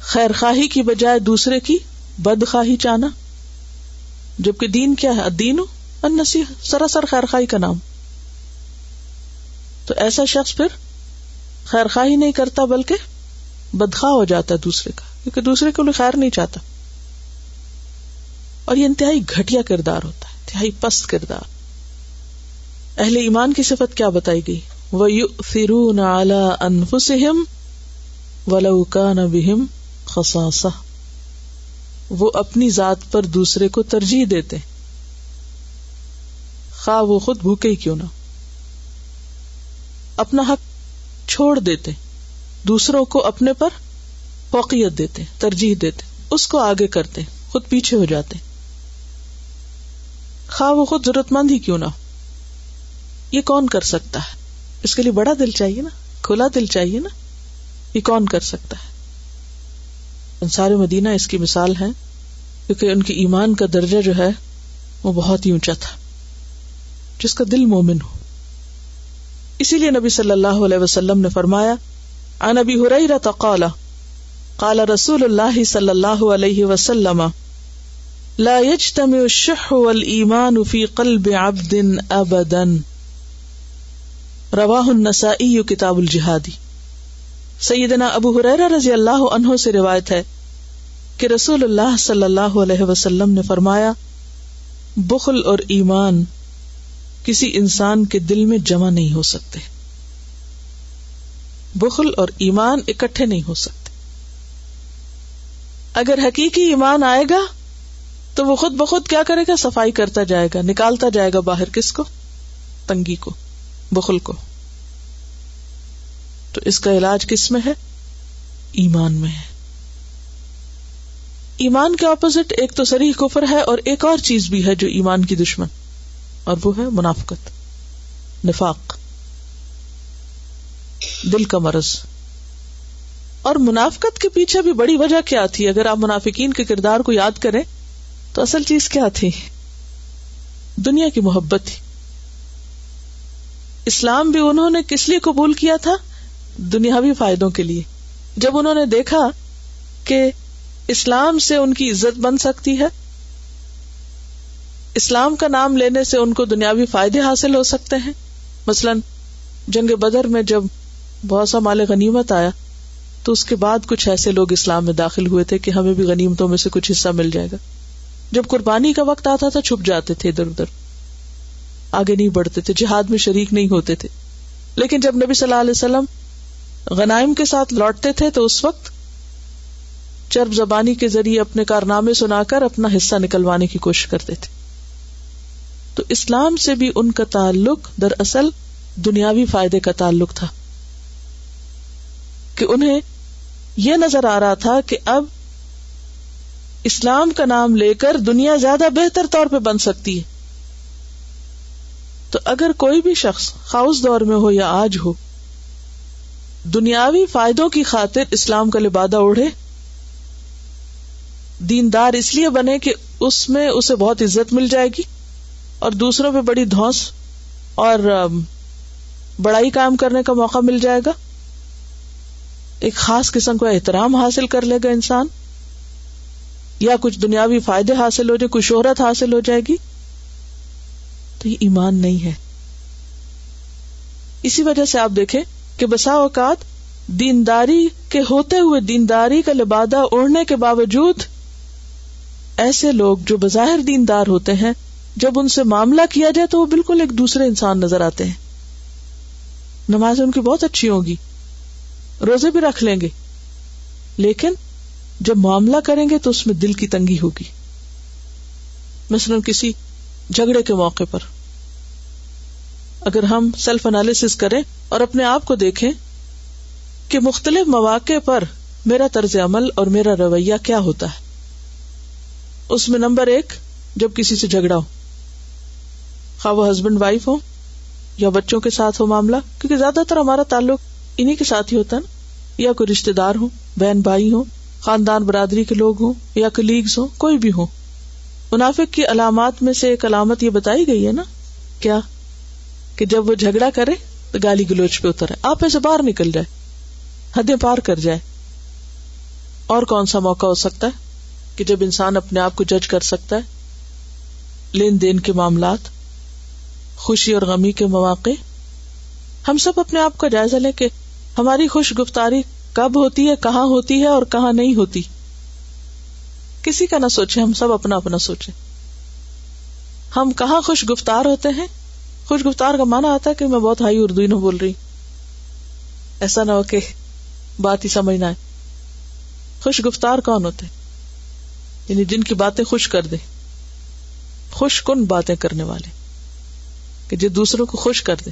Speaker 1: خیر خواہی کی بجائے دوسرے کی بد خواہی چاہنا، جبکہ دین کیا ہے؟ دین سراسر خیر خواہی کا نام۔ تو ایسا شخص پھر خیر خواہی نہیں کرتا، بلکہ بدخواہ ہو جاتا ہے دوسرے کا، کیونکہ دوسرے کو خیر نہیں چاہتا۔ اور یہ انتہائی گھٹیا کردار ہوتا ہے، انتہائی پست کردار۔ اہل ایمان کی صفت کیا بتائی گئی؟ وہ یو فرون اعلی انفسم ولوکان بہم خساسا وہ اپنی ذات پر دوسرے کو ترجیح دیتے خواہ وہ خود بھوکے ہی کیوں نہ اپنا حق چھوڑ دیتے، دوسروں کو اپنے پر فوقیت دیتے، ترجیح دیتے، اس کو آگے کرتے، خود پیچھے ہو جاتے۔ خواہ وہ خود ضرورت مند ہی کیوں نہ یہ کون کر سکتا ہے؟ اس کے لیے بڑا دل چاہیے نا، کھلا دل چاہیے نا، یہ کون کر سکتا ہے؟ انصار مدینہ اس کی مثال ہے، کیونکہ ان کی ایمان کا درجہ جو ہے، وہ بہت ہی اونچا تھا، جس کا دل مومن ہو۔ اسی لیے نبی صلی اللہ علیہ وسلم نے فرمایا، عن ابی حریرہ قال قال رسول اللہ صلی اللہ علیہ وسلم، لا يجتمع الشح والایمان في قلب عبد ابدا۔ رواہ النسائی کتاب الجہادی۔ سیدنا ابو حریر رضی اللہ عنہ سے روایت ہے کہ رسول اللہ صلی اللہ علیہ وسلم نے فرمایا، بخل اور ایمان کسی انسان کے دل میں جمع نہیں ہو سکتے۔ بخل اور ایمان اکٹھے نہیں ہو سکتے۔ اگر حقیقی ایمان آئے گا، تو وہ خود بخود کیا کرے گا؟ صفائی کرتا جائے گا، نکالتا جائے گا باہر کس کو؟ تنگی کو، بخل کو۔ تو اس کا علاج کس میں ہے؟ ایمان میں ہے۔ ایمان کے اپوزٹ ایک تو سریح کفر ہے اور ایک اور چیز بھی ہے جو ایمان کی دشمن۔ اور وہ ہے منافقت، نفاق، دل کا مرض۔ اور منافقت کے پیچھے بھی بڑی وجہ کیا تھی؟ اگر آپ منافقین کے کردار کو یاد کریں تو اصل چیز کیا تھی؟ دنیا کی محبت تھی۔ اسلام بھی انہوں نے کس لیے قبول کیا تھا؟ دنیاوی فائدوں کے لیے۔ جب انہوں نے دیکھا کہ اسلام سے ان کی عزت بن سکتی ہے اسلام کا نام لینے سے ان کو دنیاوی فائدے حاصل ہو سکتے ہیں۔ مثلاً، جنگ بدر میں جب بہت سا مال غنیمت آیا، تو اس کے بعد کچھ ایسے لوگ اسلام میں داخل ہوئے تھے کہ ہمیں بھی غنیمتوں میں سے کچھ حصہ مل جائے گا۔ جب قربانی کا وقت آتا تھا، چھپ جاتے تھے ادھر ادھر۔ آگے نہیں بڑھتے تھے، جہاد میں شریک نہیں ہوتے تھے۔ لیکن جب نبی صلی اللہ علیہ وسلم غنائم کے ساتھ لوٹتے تھے، تو اس وقت چرب زبانی کے ذریعے اپنے کارنامے سنا کر اپنا حصہ نکلوانے کی کوشش کرتے تھے۔ تو اسلام سے بھی ان کا تعلق دراصل دنیاوی فائدے کا تعلق تھا کہ انہیں یہ نظر آ رہا تھا کہ اب اسلام کا نام لے کر duniya زیادہ بہتر طور پہ بن سکتی ہے۔ تو اگر کوئی بھی شخص خاص دور میں ہو یا آج ہو، دنیاوی فائدوں کی خاطر اسلام کا لبادہ اوڑھے۔ دیندار اس لیے بنے کہ اس میں اسے بہت عزت مل جائے گی۔ اور دوسروں پہ بڑی دھوس اور بڑائی کام کرنے کا موقع مل جائے گا۔ ایک خاص قسم کا احترام حاصل کر لے گا انسان۔ یا کچھ دنیاوی فائدے حاصل ہو جائے، کچھ شہرت حاصل ہو جائے گی۔ تو یہ ایمان نہیں ہے۔ اسی وجہ سے آپ دیکھیں کہ بسا اوقات دینداری کے ہوتے ہوئے دینداری کا لبادہ اوڑھنے کے باوجود ایسے لوگ جو بظاہر دیندار ہوتے ہیں جب ان سے معاملہ کیا جائے تو وہ بالکل ایک دوسرے انسان نظر آتے ہیں۔ نماز ان کی بہت اچھی ہوگی روزے بھی رکھ لیں گے۔ لیکن جب معاملہ کریں گے تو اس میں دل کی تنگی ہوگی۔ مثلاً کسی جھگڑے کے موقع پر۔ اگر ہم سیلف انالیس کریں اور اپنے آپ کو دیکھیں کہ مختلف مواقع پر میرا طرز عمل اور میرا رویہ کیا ہوتا ہے۔ اس میں نمبر ایک، جب کسی سے جھگڑا ہو۔ خواہ وہ ہسبینڈ وائف ہو یا بچوں کے ساتھ ہو معاملہ، کیونکہ زیادہ تر ہمارا تعلق انہیں کے ساتھ ہی ہوتا ہے نا۔ یا کوئی رشتے دار ہوں، بہن بھائی ہوں، خاندان برادری کے لوگ ہوں، یا کلیگز ہوں، کوئی بھی ہوں۔ منافق کی علامات میں سے ایک علامت یہ بتائی گئی ہے نا، کیا؟ کہ جب وہ جھگڑا کرے تو گالی گلوچ پہ اتر آپ ایسے باہر نکل جائے حدیں پار کر جائے اور کون سا موقع ہو سکتا ہے کہ جب انسان اپنے آپ کو جج کر سکتا ہے، لین دین کے معاملات خوشی اور غمی کے مواقع۔ ہم سب اپنے آپ کا جائزہ لیں کہ ہماری خوش گفتاری کب ہوتی ہے، کہاں ہوتی ہے اور کہاں نہیں ہوتی۔ کسی کا نہ سوچے، ہم سب اپنا اپنا سوچے ہم کہاں خوش گفتار ہوتے ہیں؟ خوش گفتار کا مانا آتا ہے کہ میں بہت ہائی اردو نہ بول رہی۔ ایسا نہ ہو کہ بات ہی سمجھنا ہے خوش گفتار کون ہوتے؟ یعنی جن کی باتیں خوش کر دے۔ خوش کن باتیں کرنے والے۔ کہ جو دوسروں کو خوش کر دے۔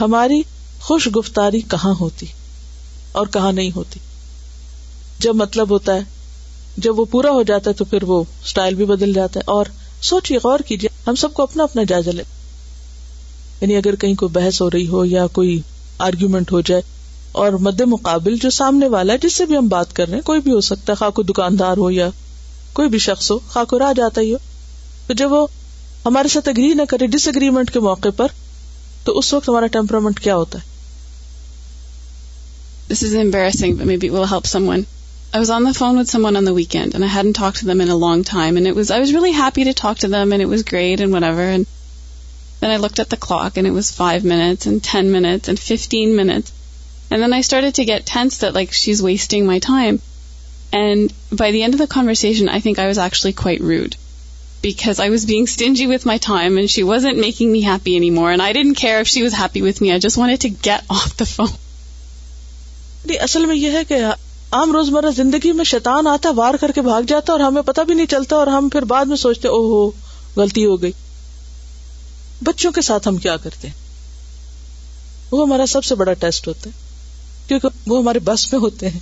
Speaker 1: ہماری خوش گفتاری کہاں ہوتی اور کہاں نہیں ہوتی؟ جب مطلب ہوتا ہے، جب وہ پورا ہو جاتا ہے تو پھر وہ اسٹائل بھی بدل جاتا ہے۔ اور سوچیے، غور کیجیے، ہم سب کو اپنا اپنا جائزہ لے۔ یعنی اگر کہیں کوئی بحث ہو رہی ہو یا کوئی آرگیومنٹ ہو جائے اور مد مقابل جو سامنے والا ہے، جس سے بھی ہم بات کر رہے ہیں، کوئی بھی ہو سکتا ہے، خواہ دکاندار ہو یا کوئی بھی شخص ہو، خواہ کو راہ جاتا ہی ہو۔ تو جب وہ ہمارے ساتھ اگری نہ کرے ڈس اگریمنٹ کے موقع پر، تو اس وقت ہمارا ٹیمپرمنٹ کیا ہوتا ہے؟
Speaker 2: This is embarrassing maybe will help someone I was on the phone with someone on the weekend and I had talk to them in a long time and was I was really happy to talk to them and was great and whenever and then I look at the clock and was five minutes and ten minutes and fifteen minutes and then I start to get tense the like she is wasting my time and by the end of the conversation I think I was actually quite rude because I was being stingy with my time and she wasn't making me happy anymore. And I didn't care if she was happy with me. I just wanted to get [laughs] off the phone.
Speaker 1: اصل میں یہ ہے کہ عام روزمرہ زندگی میں شیطان آتا وار کر کے بھاگ جاتا اور ہمیں پتہ بھی نہیں چلتا اور ہم پھر بعد میں سوچتے او ہو غلطی ہو گئی بچوں کے ساتھ ہم کیا کرتے ہیں وہ ہمارا سب سے بڑا ٹیسٹ ہوتا ہے کیونکہ وہ ہمارے بس میں ہوتے ہیں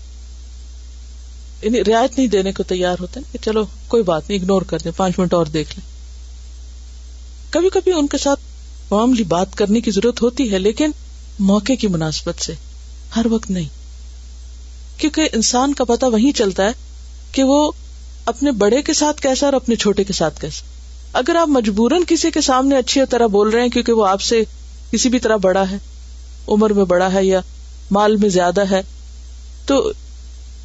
Speaker 1: یعنی رعایت نہیں دینے کو تیار ہوتے ہیں کہ چلو کوئی بات نہیں اگنور کر دیں، پانچ منٹ اور دیکھ لیں۔ کبھی کبھی ان کے ساتھ معاملی بات کرنے کی ضرورت ہوتی ہے، لیکن موقع کی مناسبت سے ہر وقت نہیں۔ کیونکہ انسان کا پتا وہی چلتا ہے کہ وہ اپنے بڑے کے ساتھ کیسا اور اپنے چھوٹے کے ساتھ کیسا۔ اگر آپ مجبوراً کسی کے سامنے اچھی طرح بول رہے ہیں کیونکہ وہ آپ سے کسی بھی طرح بڑا ہے، عمر میں بڑا ہے یا مال میں زیادہ ہے، تو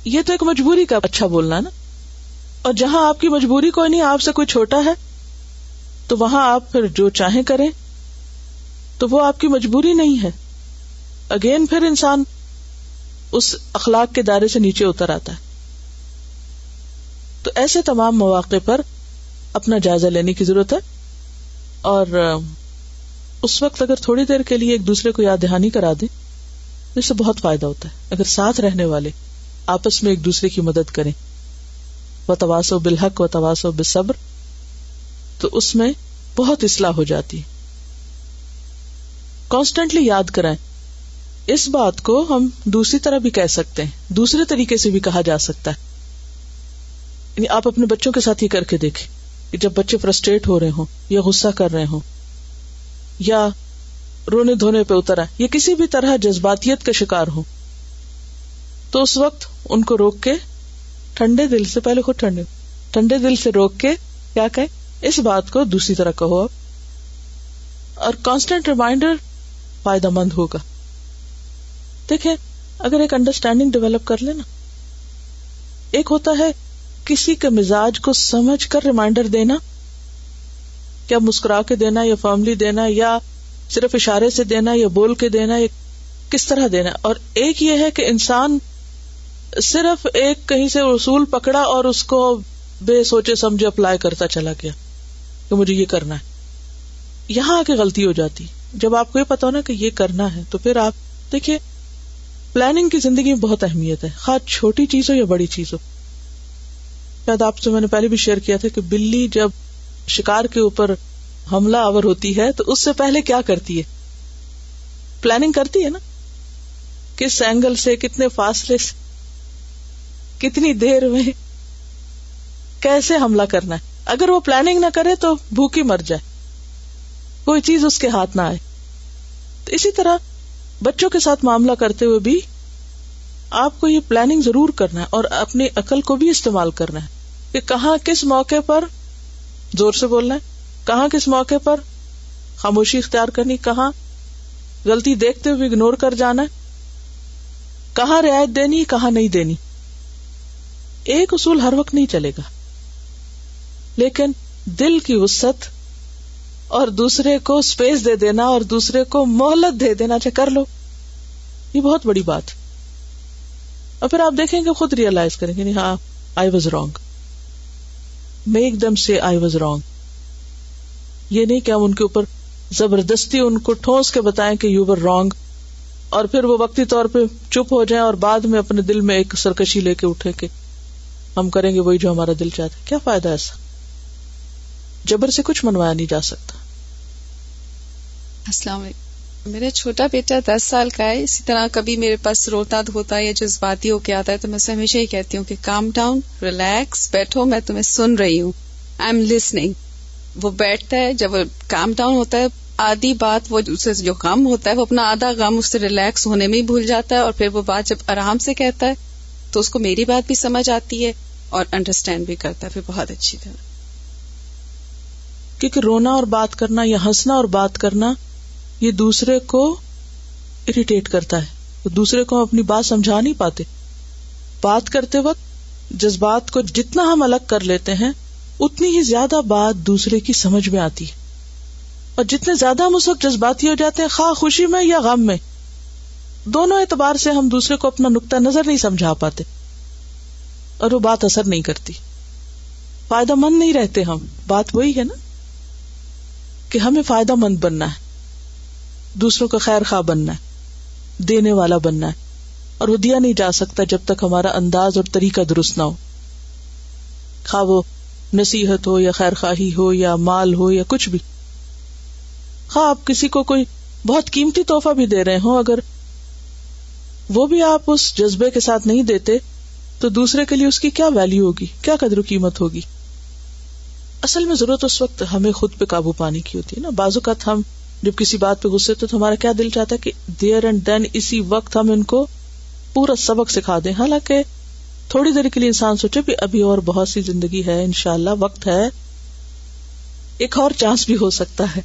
Speaker 1: یہ تو ایک مجبوری کا اچھا بولنا نا۔ اور جہاں آپ کی مجبوری کوئی نہیں، آپ سے کوئی چھوٹا ہے، تو وہاں آپ پھر جو چاہیں کریں۔ تو وہ آپ کی مجبوری نہیں ہے۔ اگین پھر انسان اس اخلاق کے دائرے سے نیچے اتر آتا ہے۔ تو ایسے تمام مواقع پر اپنا جائزہ لینے کی ضرورت ہے۔ اور اس وقت اگر تھوڑی دیر کے لیے ایک دوسرے کو یاد دہانی کرا دیں، اس سے بہت فائدہ ہوتا ہے۔ اگر ساتھ رہنے والے آپس میں ایک دوسرے کی مدد کریں۔ و تواس و بالحق و تواس و بصبر تو اس میں بہت اصلاح ہو جاتی۔ کانسٹینٹلی یاد کرائیں۔ اس بات کو ہم دوسری طرح بھی کہہ سکتے ہیں۔ دوسرے طریقے سے بھی کہا جا سکتا ہے۔ یعنی آپ اپنے بچوں کے ساتھ ہی کر کے دیکھیں کہ جب بچے فرسٹریٹ ہو رہے ہوں یا غصہ کر رہے ہوں یا رونے دھونے پہ اترا یا کسی بھی طرح جذباتیت کا شکار ہو تو اس وقت ان کو روک کے ٹھنڈے دل سے پہلے خود ٹھنڈے ٹھنڈے دل سے روک کے کیا کہ اس بات کو دوسری طرح کہو اور کانسٹینٹ ریمائنڈر فائدہ مند ہوگا۔ دیکھیں، اگر ایک انڈرسٹینڈنگ ڈیولپ کر لینا ایک ہوتا ہے کسی کے مزاج کو سمجھ کر ریمائنڈر دینا کیا مسکرا کے دینا، یا فارملی دینا، یا صرف اشارے سے دینا، یا بول کے دینا، یا کس طرح دینا۔ اور ایک یہ ہے کہ انسان صرف ایک کہیں سے اصول پکڑا اور اس کو بے سوچے سمجھے اپلائی کرتا چلا گیا کہ مجھے یہ کرنا ہے۔ یہاں آ کے غلطی ہو جاتی۔ جب آپ کو یہ پتا ہو نا کہ یہ کرنا ہے، تو پھر آپ دیکھیے پلاننگ کی زندگی میں بہت اہمیت ہے۔ خاص چھوٹی چیز ہو یا بڑی چیز ہو۔ شاید آپ سے میں نے پہلے بھی شیئر کیا تھا کہ بلی جب شکار کے اوپر حملہ آور ہوتی ہے، تو اس سے پہلے کیا کرتی ہے؟ پلاننگ کرتی ہے نا؟ کس اینگل سے، کتنے فاصلے سے؟ کتنی دیر میں کیسے حملہ کرنا ہے؟ اگر وہ پلاننگ نہ کرے تو بھوکی مر جائے۔ کوئی چیز اس کے ہاتھ نہ آئے۔ تو اسی طرح بچوں کے ساتھ معاملہ کرتے ہوئے بھی آپ کو یہ پلاننگ ضرور کرنا ہے اور اپنی عقل کو بھی استعمال کرنا ہے کہ کہاں کس موقع پر زور سے بولنا ہے، کہاں کس موقع پر خاموشی اختیار کرنی کہاں غلطی دیکھتے ہوئے اگنور کر جانا ہے، کہاں رعایت دینی کہاں نہیں دینی۔ ایک اصول ہر وقت نہیں چلے گا۔ لیکن دل کی وسط اور دوسرے کو اسپیس دے دینا اور دوسرے کو مہلت دے دینا چاہے کر لو، یہ بہت بڑی بات۔ اور پھر آپ دیکھیں گے خود ریئلائز کریں گے یعنی ہاں I was wrong make them سے آئی واز رانگ یہ نہیں کہ ہم ان کے اوپر زبردستی ان کو ٹھونس کے بتائیں کہ یو ور رانگ اور پھر وہ وقتی طور پہ چپ ہو جائیں اور بعد میں اپنے دل میں ایک سرکشی لے کے اٹھے کہ ہم کریں گے وہی جو ہمارا دل چاہتا ہے۔ کیا فائدہ ایسا جبر سے کچھ منوایا نہیں جا سکتا۔
Speaker 3: السلام علیکم۔ میرا چھوٹا بیٹا دس سال کا ہے۔ اسی طرح کبھی میرے پاس روتا ہوتا ہے یا جذباتی ہو کے آتا ہے تو میں اسے ہمیشہ ہی کہتی ہوں کہ کام ڈاؤن ریلیکس بیٹھو، میں تمہیں سن رہی ہوں۔ آئی ایم لسنگ وہ بیٹھتا ہے، جب کام ڈاؤن ہوتا ہے، آدھی بات وہ اسے جو غم ہوتا ہے، وہ اپنا آدھا غم اس سے ریلیکس ہونے میں ہی بھول جاتا ہے اور پھر وہ بات جب آرام سے کہتا ہے تو اس کو میری بات بھی سمجھ آتی ہے اور انڈرسٹینڈ بھی کرتا ہے، پھر بہت اچھی طرح۔
Speaker 1: کیونکہ رونا اور بات کرنا یا ہنسنا اور بات کرنا یہ دوسرے کو اریٹیٹ کرتا ہے۔ دوسرے کو ہم اپنی بات سمجھا نہیں پاتے۔ بات کرتے وقت جذبات کو جتنا ہم الگ کر لیتے ہیں، اتنی ہی زیادہ بات دوسرے کی سمجھ میں آتی ہے۔ اور جتنے زیادہ ہم اس وقت جذباتی ہو جاتے ہیں، خواہ خوشی میں یا غم میں دونوں اعتبار سے ہم دوسرے کو اپنا نقطۂ نظر نہیں سمجھا پاتے اور وہ بات اثر نہیں کرتی۔ فائدہ مند نہیں رہتے ہم۔ بات وہی ہے نا کہ ہمیں فائدہ مند بننا ہے۔ دوسروں کا خیر خواہ بننا ہے۔ دینے والا بننا ہے۔ اور وہ دیا نہیں جا سکتا جب تک ہمارا انداز اور طریقہ درست نہ ہو۔ خواہ وہ نصیحت ہو یا خیر خواہی ہو یا مال ہو یا کچھ بھی۔ خواہ آپ کسی کو کوئی بہت قیمتی تحفہ بھی دے رہے ہوں، اگر وہ بھی آپ اس جذبے کے ساتھ نہیں دیتے، تو دوسرے کے لیے اس کی کیا ویلو ہوگی؟ کیا قدر و قیمت ہوگی؟ اصل میں ضرورت اس وقت ہمیں خود پہ قابو پانے کی ہوتی ہے نا۔ بازو کا ہم جب کسی بات پہ غصے تو ہمارا کیا دل چاہتا ہے کہ دیر اینڈ دین اسی وقت ہم ان کو پورا سبق سکھا دیں۔ حالانکہ تھوڑی دیر کے لیے انسان سوچے بھی ابھی اور بہت سی زندگی ہے ان شاء اللہ وقت ہے۔ ایک اور چانس بھی ہو سکتا ہے۔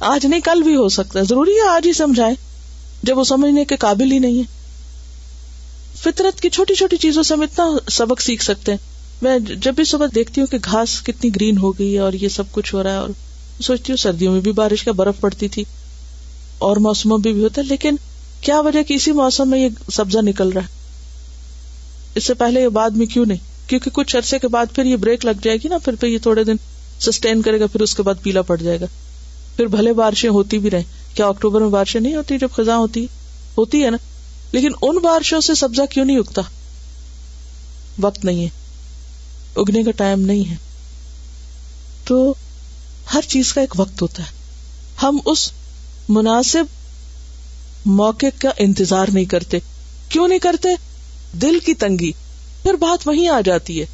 Speaker 1: آج نہیں، کل بھی ہو سکتا ہے۔ ضروری ہے آج ہی سمجھائے جب وہ سمجھنے کے قابل ہی نہیں ہے فطرت کی چھوٹی چھوٹی چیزوں سے ہم اتنا سبق سیکھ سکتے ہیں۔ میں جب بھی صبح دیکھتی ہوں کہ گھاس کتنی گرین ہو گئی ہے اور یہ سب کچھ ہو رہا ہے اور سوچتی ہوں سردیوں میں بھی بارش کا برف پڑتی تھی اور موسموں میں بھی ہوتا ہے، لیکن کیا وجہ کہ اسی موسم میں یہ سبزہ نکل رہا ہے؟ اس سے پہلے یہ بعد میں کیوں نہیں؟ کیونکہ کچھ عرصے کے بعد پھر یہ بریک لگ جائے گی نا، پھر پھر یہ تھوڑے دن سسٹین کرے گا، پھر اس کے بعد پیلا پڑ جائے گا۔ پھر بھلے بارشیں ہوتی بھی رہے کیا اکتوبر میں بارشیں نہیں ہوتی؟ جب خزاں ہوتی ہوتی ہے نا۔ لیکن ان بارشوں سے سبزہ کیوں نہیں اگتا؟ وقت نہیں ہے۔ اگنے کا ٹائم نہیں ہے۔ تو ہر چیز کا ایک وقت ہوتا ہے۔ ہم اس مناسب موقع کا انتظار نہیں کرتے۔ کیوں نہیں کرتے؟ دل کی تنگی۔ پھر بات وہیں آ جاتی ہے۔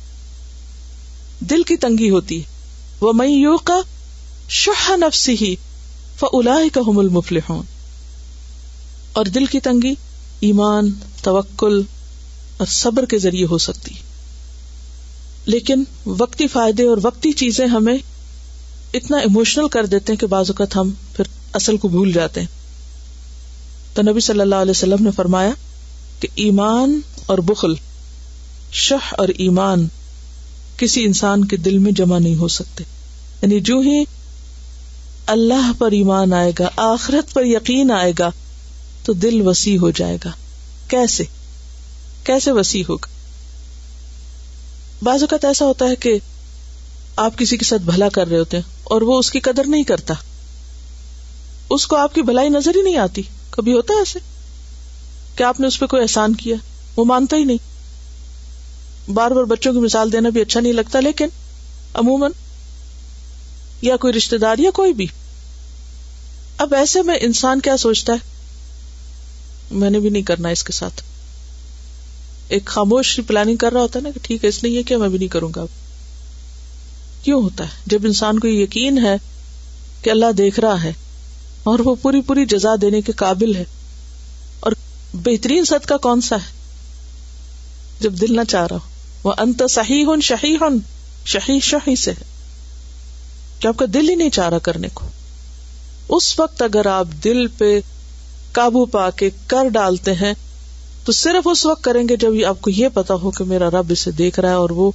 Speaker 1: دل کی تنگی ہوتی ہے۔ وہ میں یو کا شہ نفسی ہی فلا کا حمل مفل اور دل کی تنگی؟ ایمان، توکل اور صبر کے ذریعے ہو سکتی۔ لیکن وقتی فائدے اور وقتی چیزیں ہمیں اتنا ایموشنل کر دیتے ہیں کہ بعض اوقات ہم پھر اصل کو بھول جاتے ہیں۔ تو نبی صلی اللہ علیہ وسلم نے فرمایا کہ ایمان اور بخل شہ اور ایمان کسی انسان کے دل میں جمع نہیں ہو سکتے۔ یعنی جو ہی اللہ پر ایمان آئے گا، آخرت پر یقین آئے گا تو دل وسیع ہو جائے گا۔ کیسے؟ کیسے وسیع ہوگا؟ بعض اوقات ایسا ہوتا ہے کہ آپ کسی کے ساتھ بھلا کر رہے ہوتے ہیں اور وہ اس کی قدر نہیں کرتا۔ اس کو آپ کی بھلائی نظر ہی نہیں آتی۔ کبھی ہوتا ہے ایسے؟ کہ آپ نے اس پہ کوئی احسان کیا؟ وہ مانتا ہی نہیں۔ بار بار بچوں کی مثال دینا بھی اچھا نہیں لگتا، لیکن عموماً یا کوئی رشتے دار یا کوئی بھی۔ اب ایسے میں انسان کیا سوچتا ہے؟ میں نے بھی نہیں کرنا اس کے ساتھ۔ ایک خاموش پلاننگ کر رہا ہوتا ہے نا کہ ٹھیک ہے، اس لیے یہ کیا میں بھی نہیں کروں گا۔ کیوں ہوتا ہے؟ جب انسان کو یقین ہے کہ اللہ دیکھ رہا ہے اور وہ پوری پوری جزا دینے کے قابل ہے، اور بہترین صدقہ کون سا ہے؟ جب دل نہ چاہ رہا ہو۔ وہ انت صحیح ہن شہی ہن شہی شہی سے کہ آپ کا دل ہی نہیں چاہ رہا کرنے کو۔ اس وقت اگر آپ دل پہ قابو پا کے کر ڈالتے ہیں، تو صرف اس وقت کریں گے جب آپ کو یہ پتا ہو کہ میرا رب اسے دیکھ رہا ہے اور وہ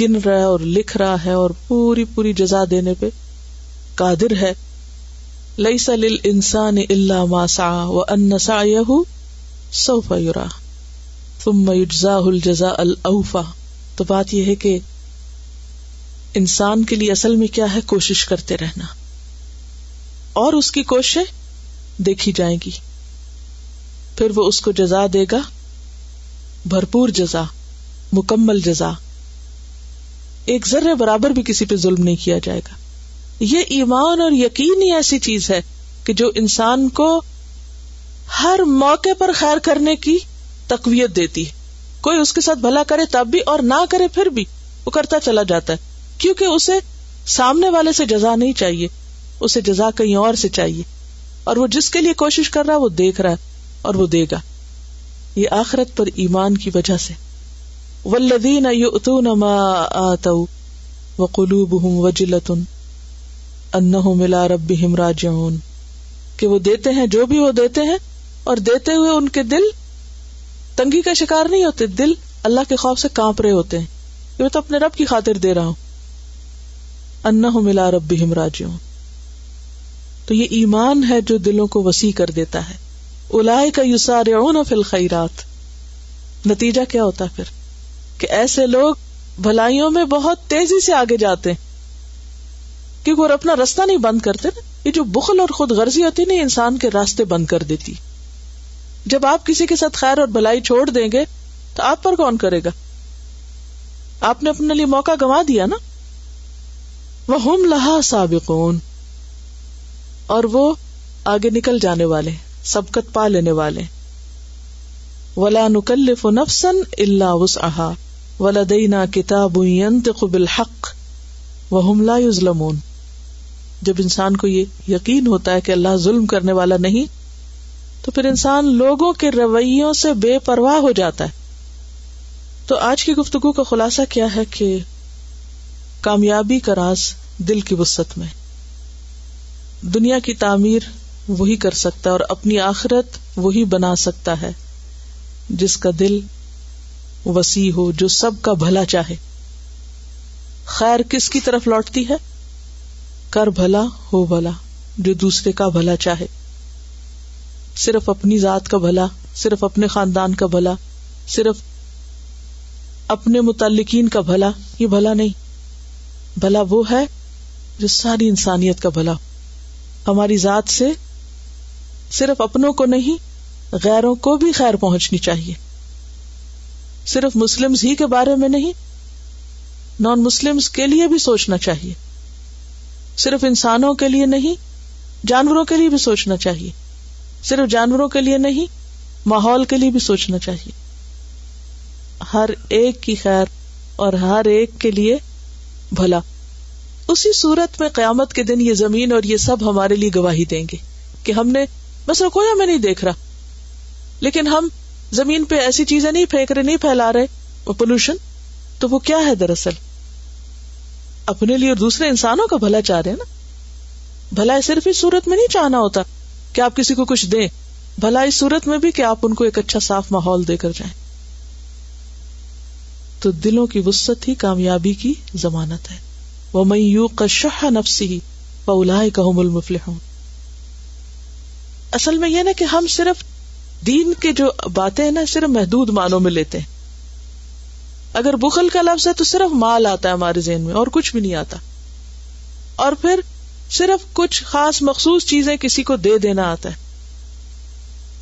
Speaker 1: گن رہا ہے اور لکھ رہا ہے اور پوری پوری جزا دینے پہ قادر ہے۔ لئی سل انسان اللہ ماسا و ان سوفا یورا تم میجزا الجزا الفا تو بات یہ ہے کہ انسان کے لیے اصل میں کیا ہے؟ کوشش کرتے رہنا۔ اور اس کی کوشش دیکھی جائے گی۔ پھر وہ اس کو جزا دے گا۔ بھرپور جزا، مکمل جزا۔ ایک ذرے برابر بھی کسی پہ ظلم نہیں کیا جائے گا۔ یہ ایمان اور یقین ہی ایسی چیز ہے کہ جو انسان کو ہر موقع پر خیر کرنے کی تقویت دیتی ہے۔ کوئی اس کے ساتھ بھلا کرے تب بھی اور نہ کرے پھر بھی وہ کرتا چلا جاتا ہے۔ کیونکہ اسے سامنے والے سے جزا نہیں چاہیے، اسے جزا کہیں اور سے چاہیے۔ اور وہ جس کے لیے کوشش کر رہا ہے، وہ دیکھ رہا ہے۔ اور وہ دے گا۔ یہ آخرت پر ایمان کی وجہ سے۔ ولدین قلوب ہوں وجلت ان ملا رب راجعون۔ کہ وہ دیتے ہیں جو بھی وہ دیتے ہیں اور دیتے ہوئے ان کے دل تنگی کا شکار نہیں ہوتے، دل اللہ کے خوف سے کانپ رہے ہوتے ہیں۔ کہ میں تو اپنے رب کی خاطر دے رہا ہوں۔ ان ملا رب راجعون۔ تو یہ ایمان ہے جو دلوں کو وسیع کر دیتا ہے۔ الاائے کا یوسار فل خیرات نتیجہ کیا ہوتا ہے پھر؟ کہ ایسے لوگ بھلائیوں میں بہت تیزی سے آگے جاتے ہیں۔ کیونکہ وہ اپنا رستہ نہیں بند کرتے نا۔ یہ جو بخل اور خود غرضی ہوتی نا انسان کے راستے بند کر دیتی۔ جب آپ کسی کے ساتھ خیر اور بھلائی چھوڑ دیں گے، تو آپ پر کون کرے گا؟ آپ نے اپنے لیے موقع گوا دیا نا۔ وہ ہم لہا سابقون۔ اور وہ آگے نکل جانے والے سبقت پا لینے والے۔ ولا نکلف نفسن اللہ وسعها۔ ولدینا کتاب ينطق بالحق۔ وهم لا يظلمون۔ جب انسان کو یہ یقین ہوتا ہے کہ اللہ ظلم کرنے والا نہیں، تو پھر انسان لوگوں کے رویوں سے بے پرواہ ہو جاتا ہے۔ تو آج کی گفتگو کا خلاصہ کیا ہے کہ کامیابی کا راز دل کی وسط میں۔ دنیا کی تعمیر وہی کر سکتا ہے اور اپنی آخرت وہی بنا سکتا ہے، جس کا دل وسیع ہو، جو سب کا بھلا چاہے۔ خیر کس کی طرف لوٹتی ہے؟ کر بھلا ہو بھلا، جو دوسرے کا بھلا چاہے۔ صرف اپنی ذات کا بھلا، صرف اپنے خاندان کا بھلا، صرف اپنے متعلقین کا بھلا، یہ بھلا نہیں۔ بھلا وہ ہے جو ساری انسانیت کا بھلا ہماری ذات سے صرف اپنوں کو نہیں، غیروں کو بھی خیر پہنچنی چاہیے۔ صرف مسلم ہی کے بارے میں نہیں نان مسلم کے لیے بھی سوچنا چاہیے۔ صرف انسانوں کے لیے نہیں، جانوروں کے لیے بھی سوچنا چاہیے۔ صرف جانوروں کے لیے نہیں، ماحول کے لیے بھی سوچنا چاہیے۔ ہر ایک کی خیر اور ہر ایک کے لیے بھلا۔ اسی صورت میں قیامت کے دن یہ زمین اور یہ سب ہمارے لیے گواہی دیں گے کہ ہم نے بس کوئی ہمیں نہیں دیکھ رہا۔ لیکن ہم زمین پہ ایسی چیزیں نہیں پھینک رہے، نہیں پھیلا رہے۔ وہ پولوشن تو وہ کیا ہے دراصل؟ اپنے لیے اور دوسرے انسانوں کا بھلا چاہ رہے نا۔ بھلا صرف اس صورت میں نہیں چاہنا ہوتا کہ آپ کسی کو کچھ دیں۔ بھلا اس صورت میں بھی کہ آپ ان کو ایک اچھا صاف ماحول دے کر جائیں۔ تو دلوں کی وسط ہی کامیابی کی ضمانت ہے۔ وہ میں یو کشہ نفسی پولا کہ اصل میں یہ نا کہ ہم صرف دین کے جو باتیں ہیں نا، صرف محدود معنوں میں لیتے ہیں۔ اگر بخل کا لفظ ہے تو صرف مال آتا ہے ہمارے ذہن میں اور کچھ بھی نہیں آتا۔ اور پھر صرف کچھ خاص مخصوص چیزیں کسی کو دے دینا آتا ہے۔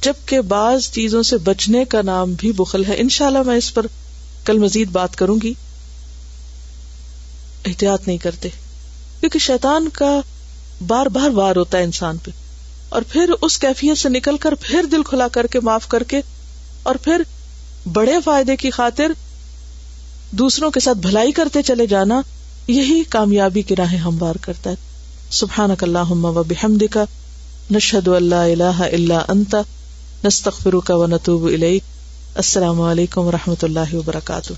Speaker 1: جبکہ بعض چیزوں سے بچنے کا نام بھی بخل ہے۔ انشاءاللہ میں اس پر کل مزید بات کروں گی۔ احتیاط نہیں کرتے۔ کیونکہ شیطان کا بار بار وار ہوتا ہے انسان پہ۔ اور پھر اس کیفیت سے نکل کر پھر دل کھلا کر کے معاف کر کے اور پھر بڑے فائدے کی خاطر دوسروں کے ساتھ بھلائی کرتے چلے جانا، یہی کامیابی کی راہیں ہموار کرتا ہے۔ سبحان اللہ و بحمد کا نشد اللہ اللہ اللہ انتا نستغفرک و نتوب السلام علیکم و رحمۃ اللہ وبرکاتہ۔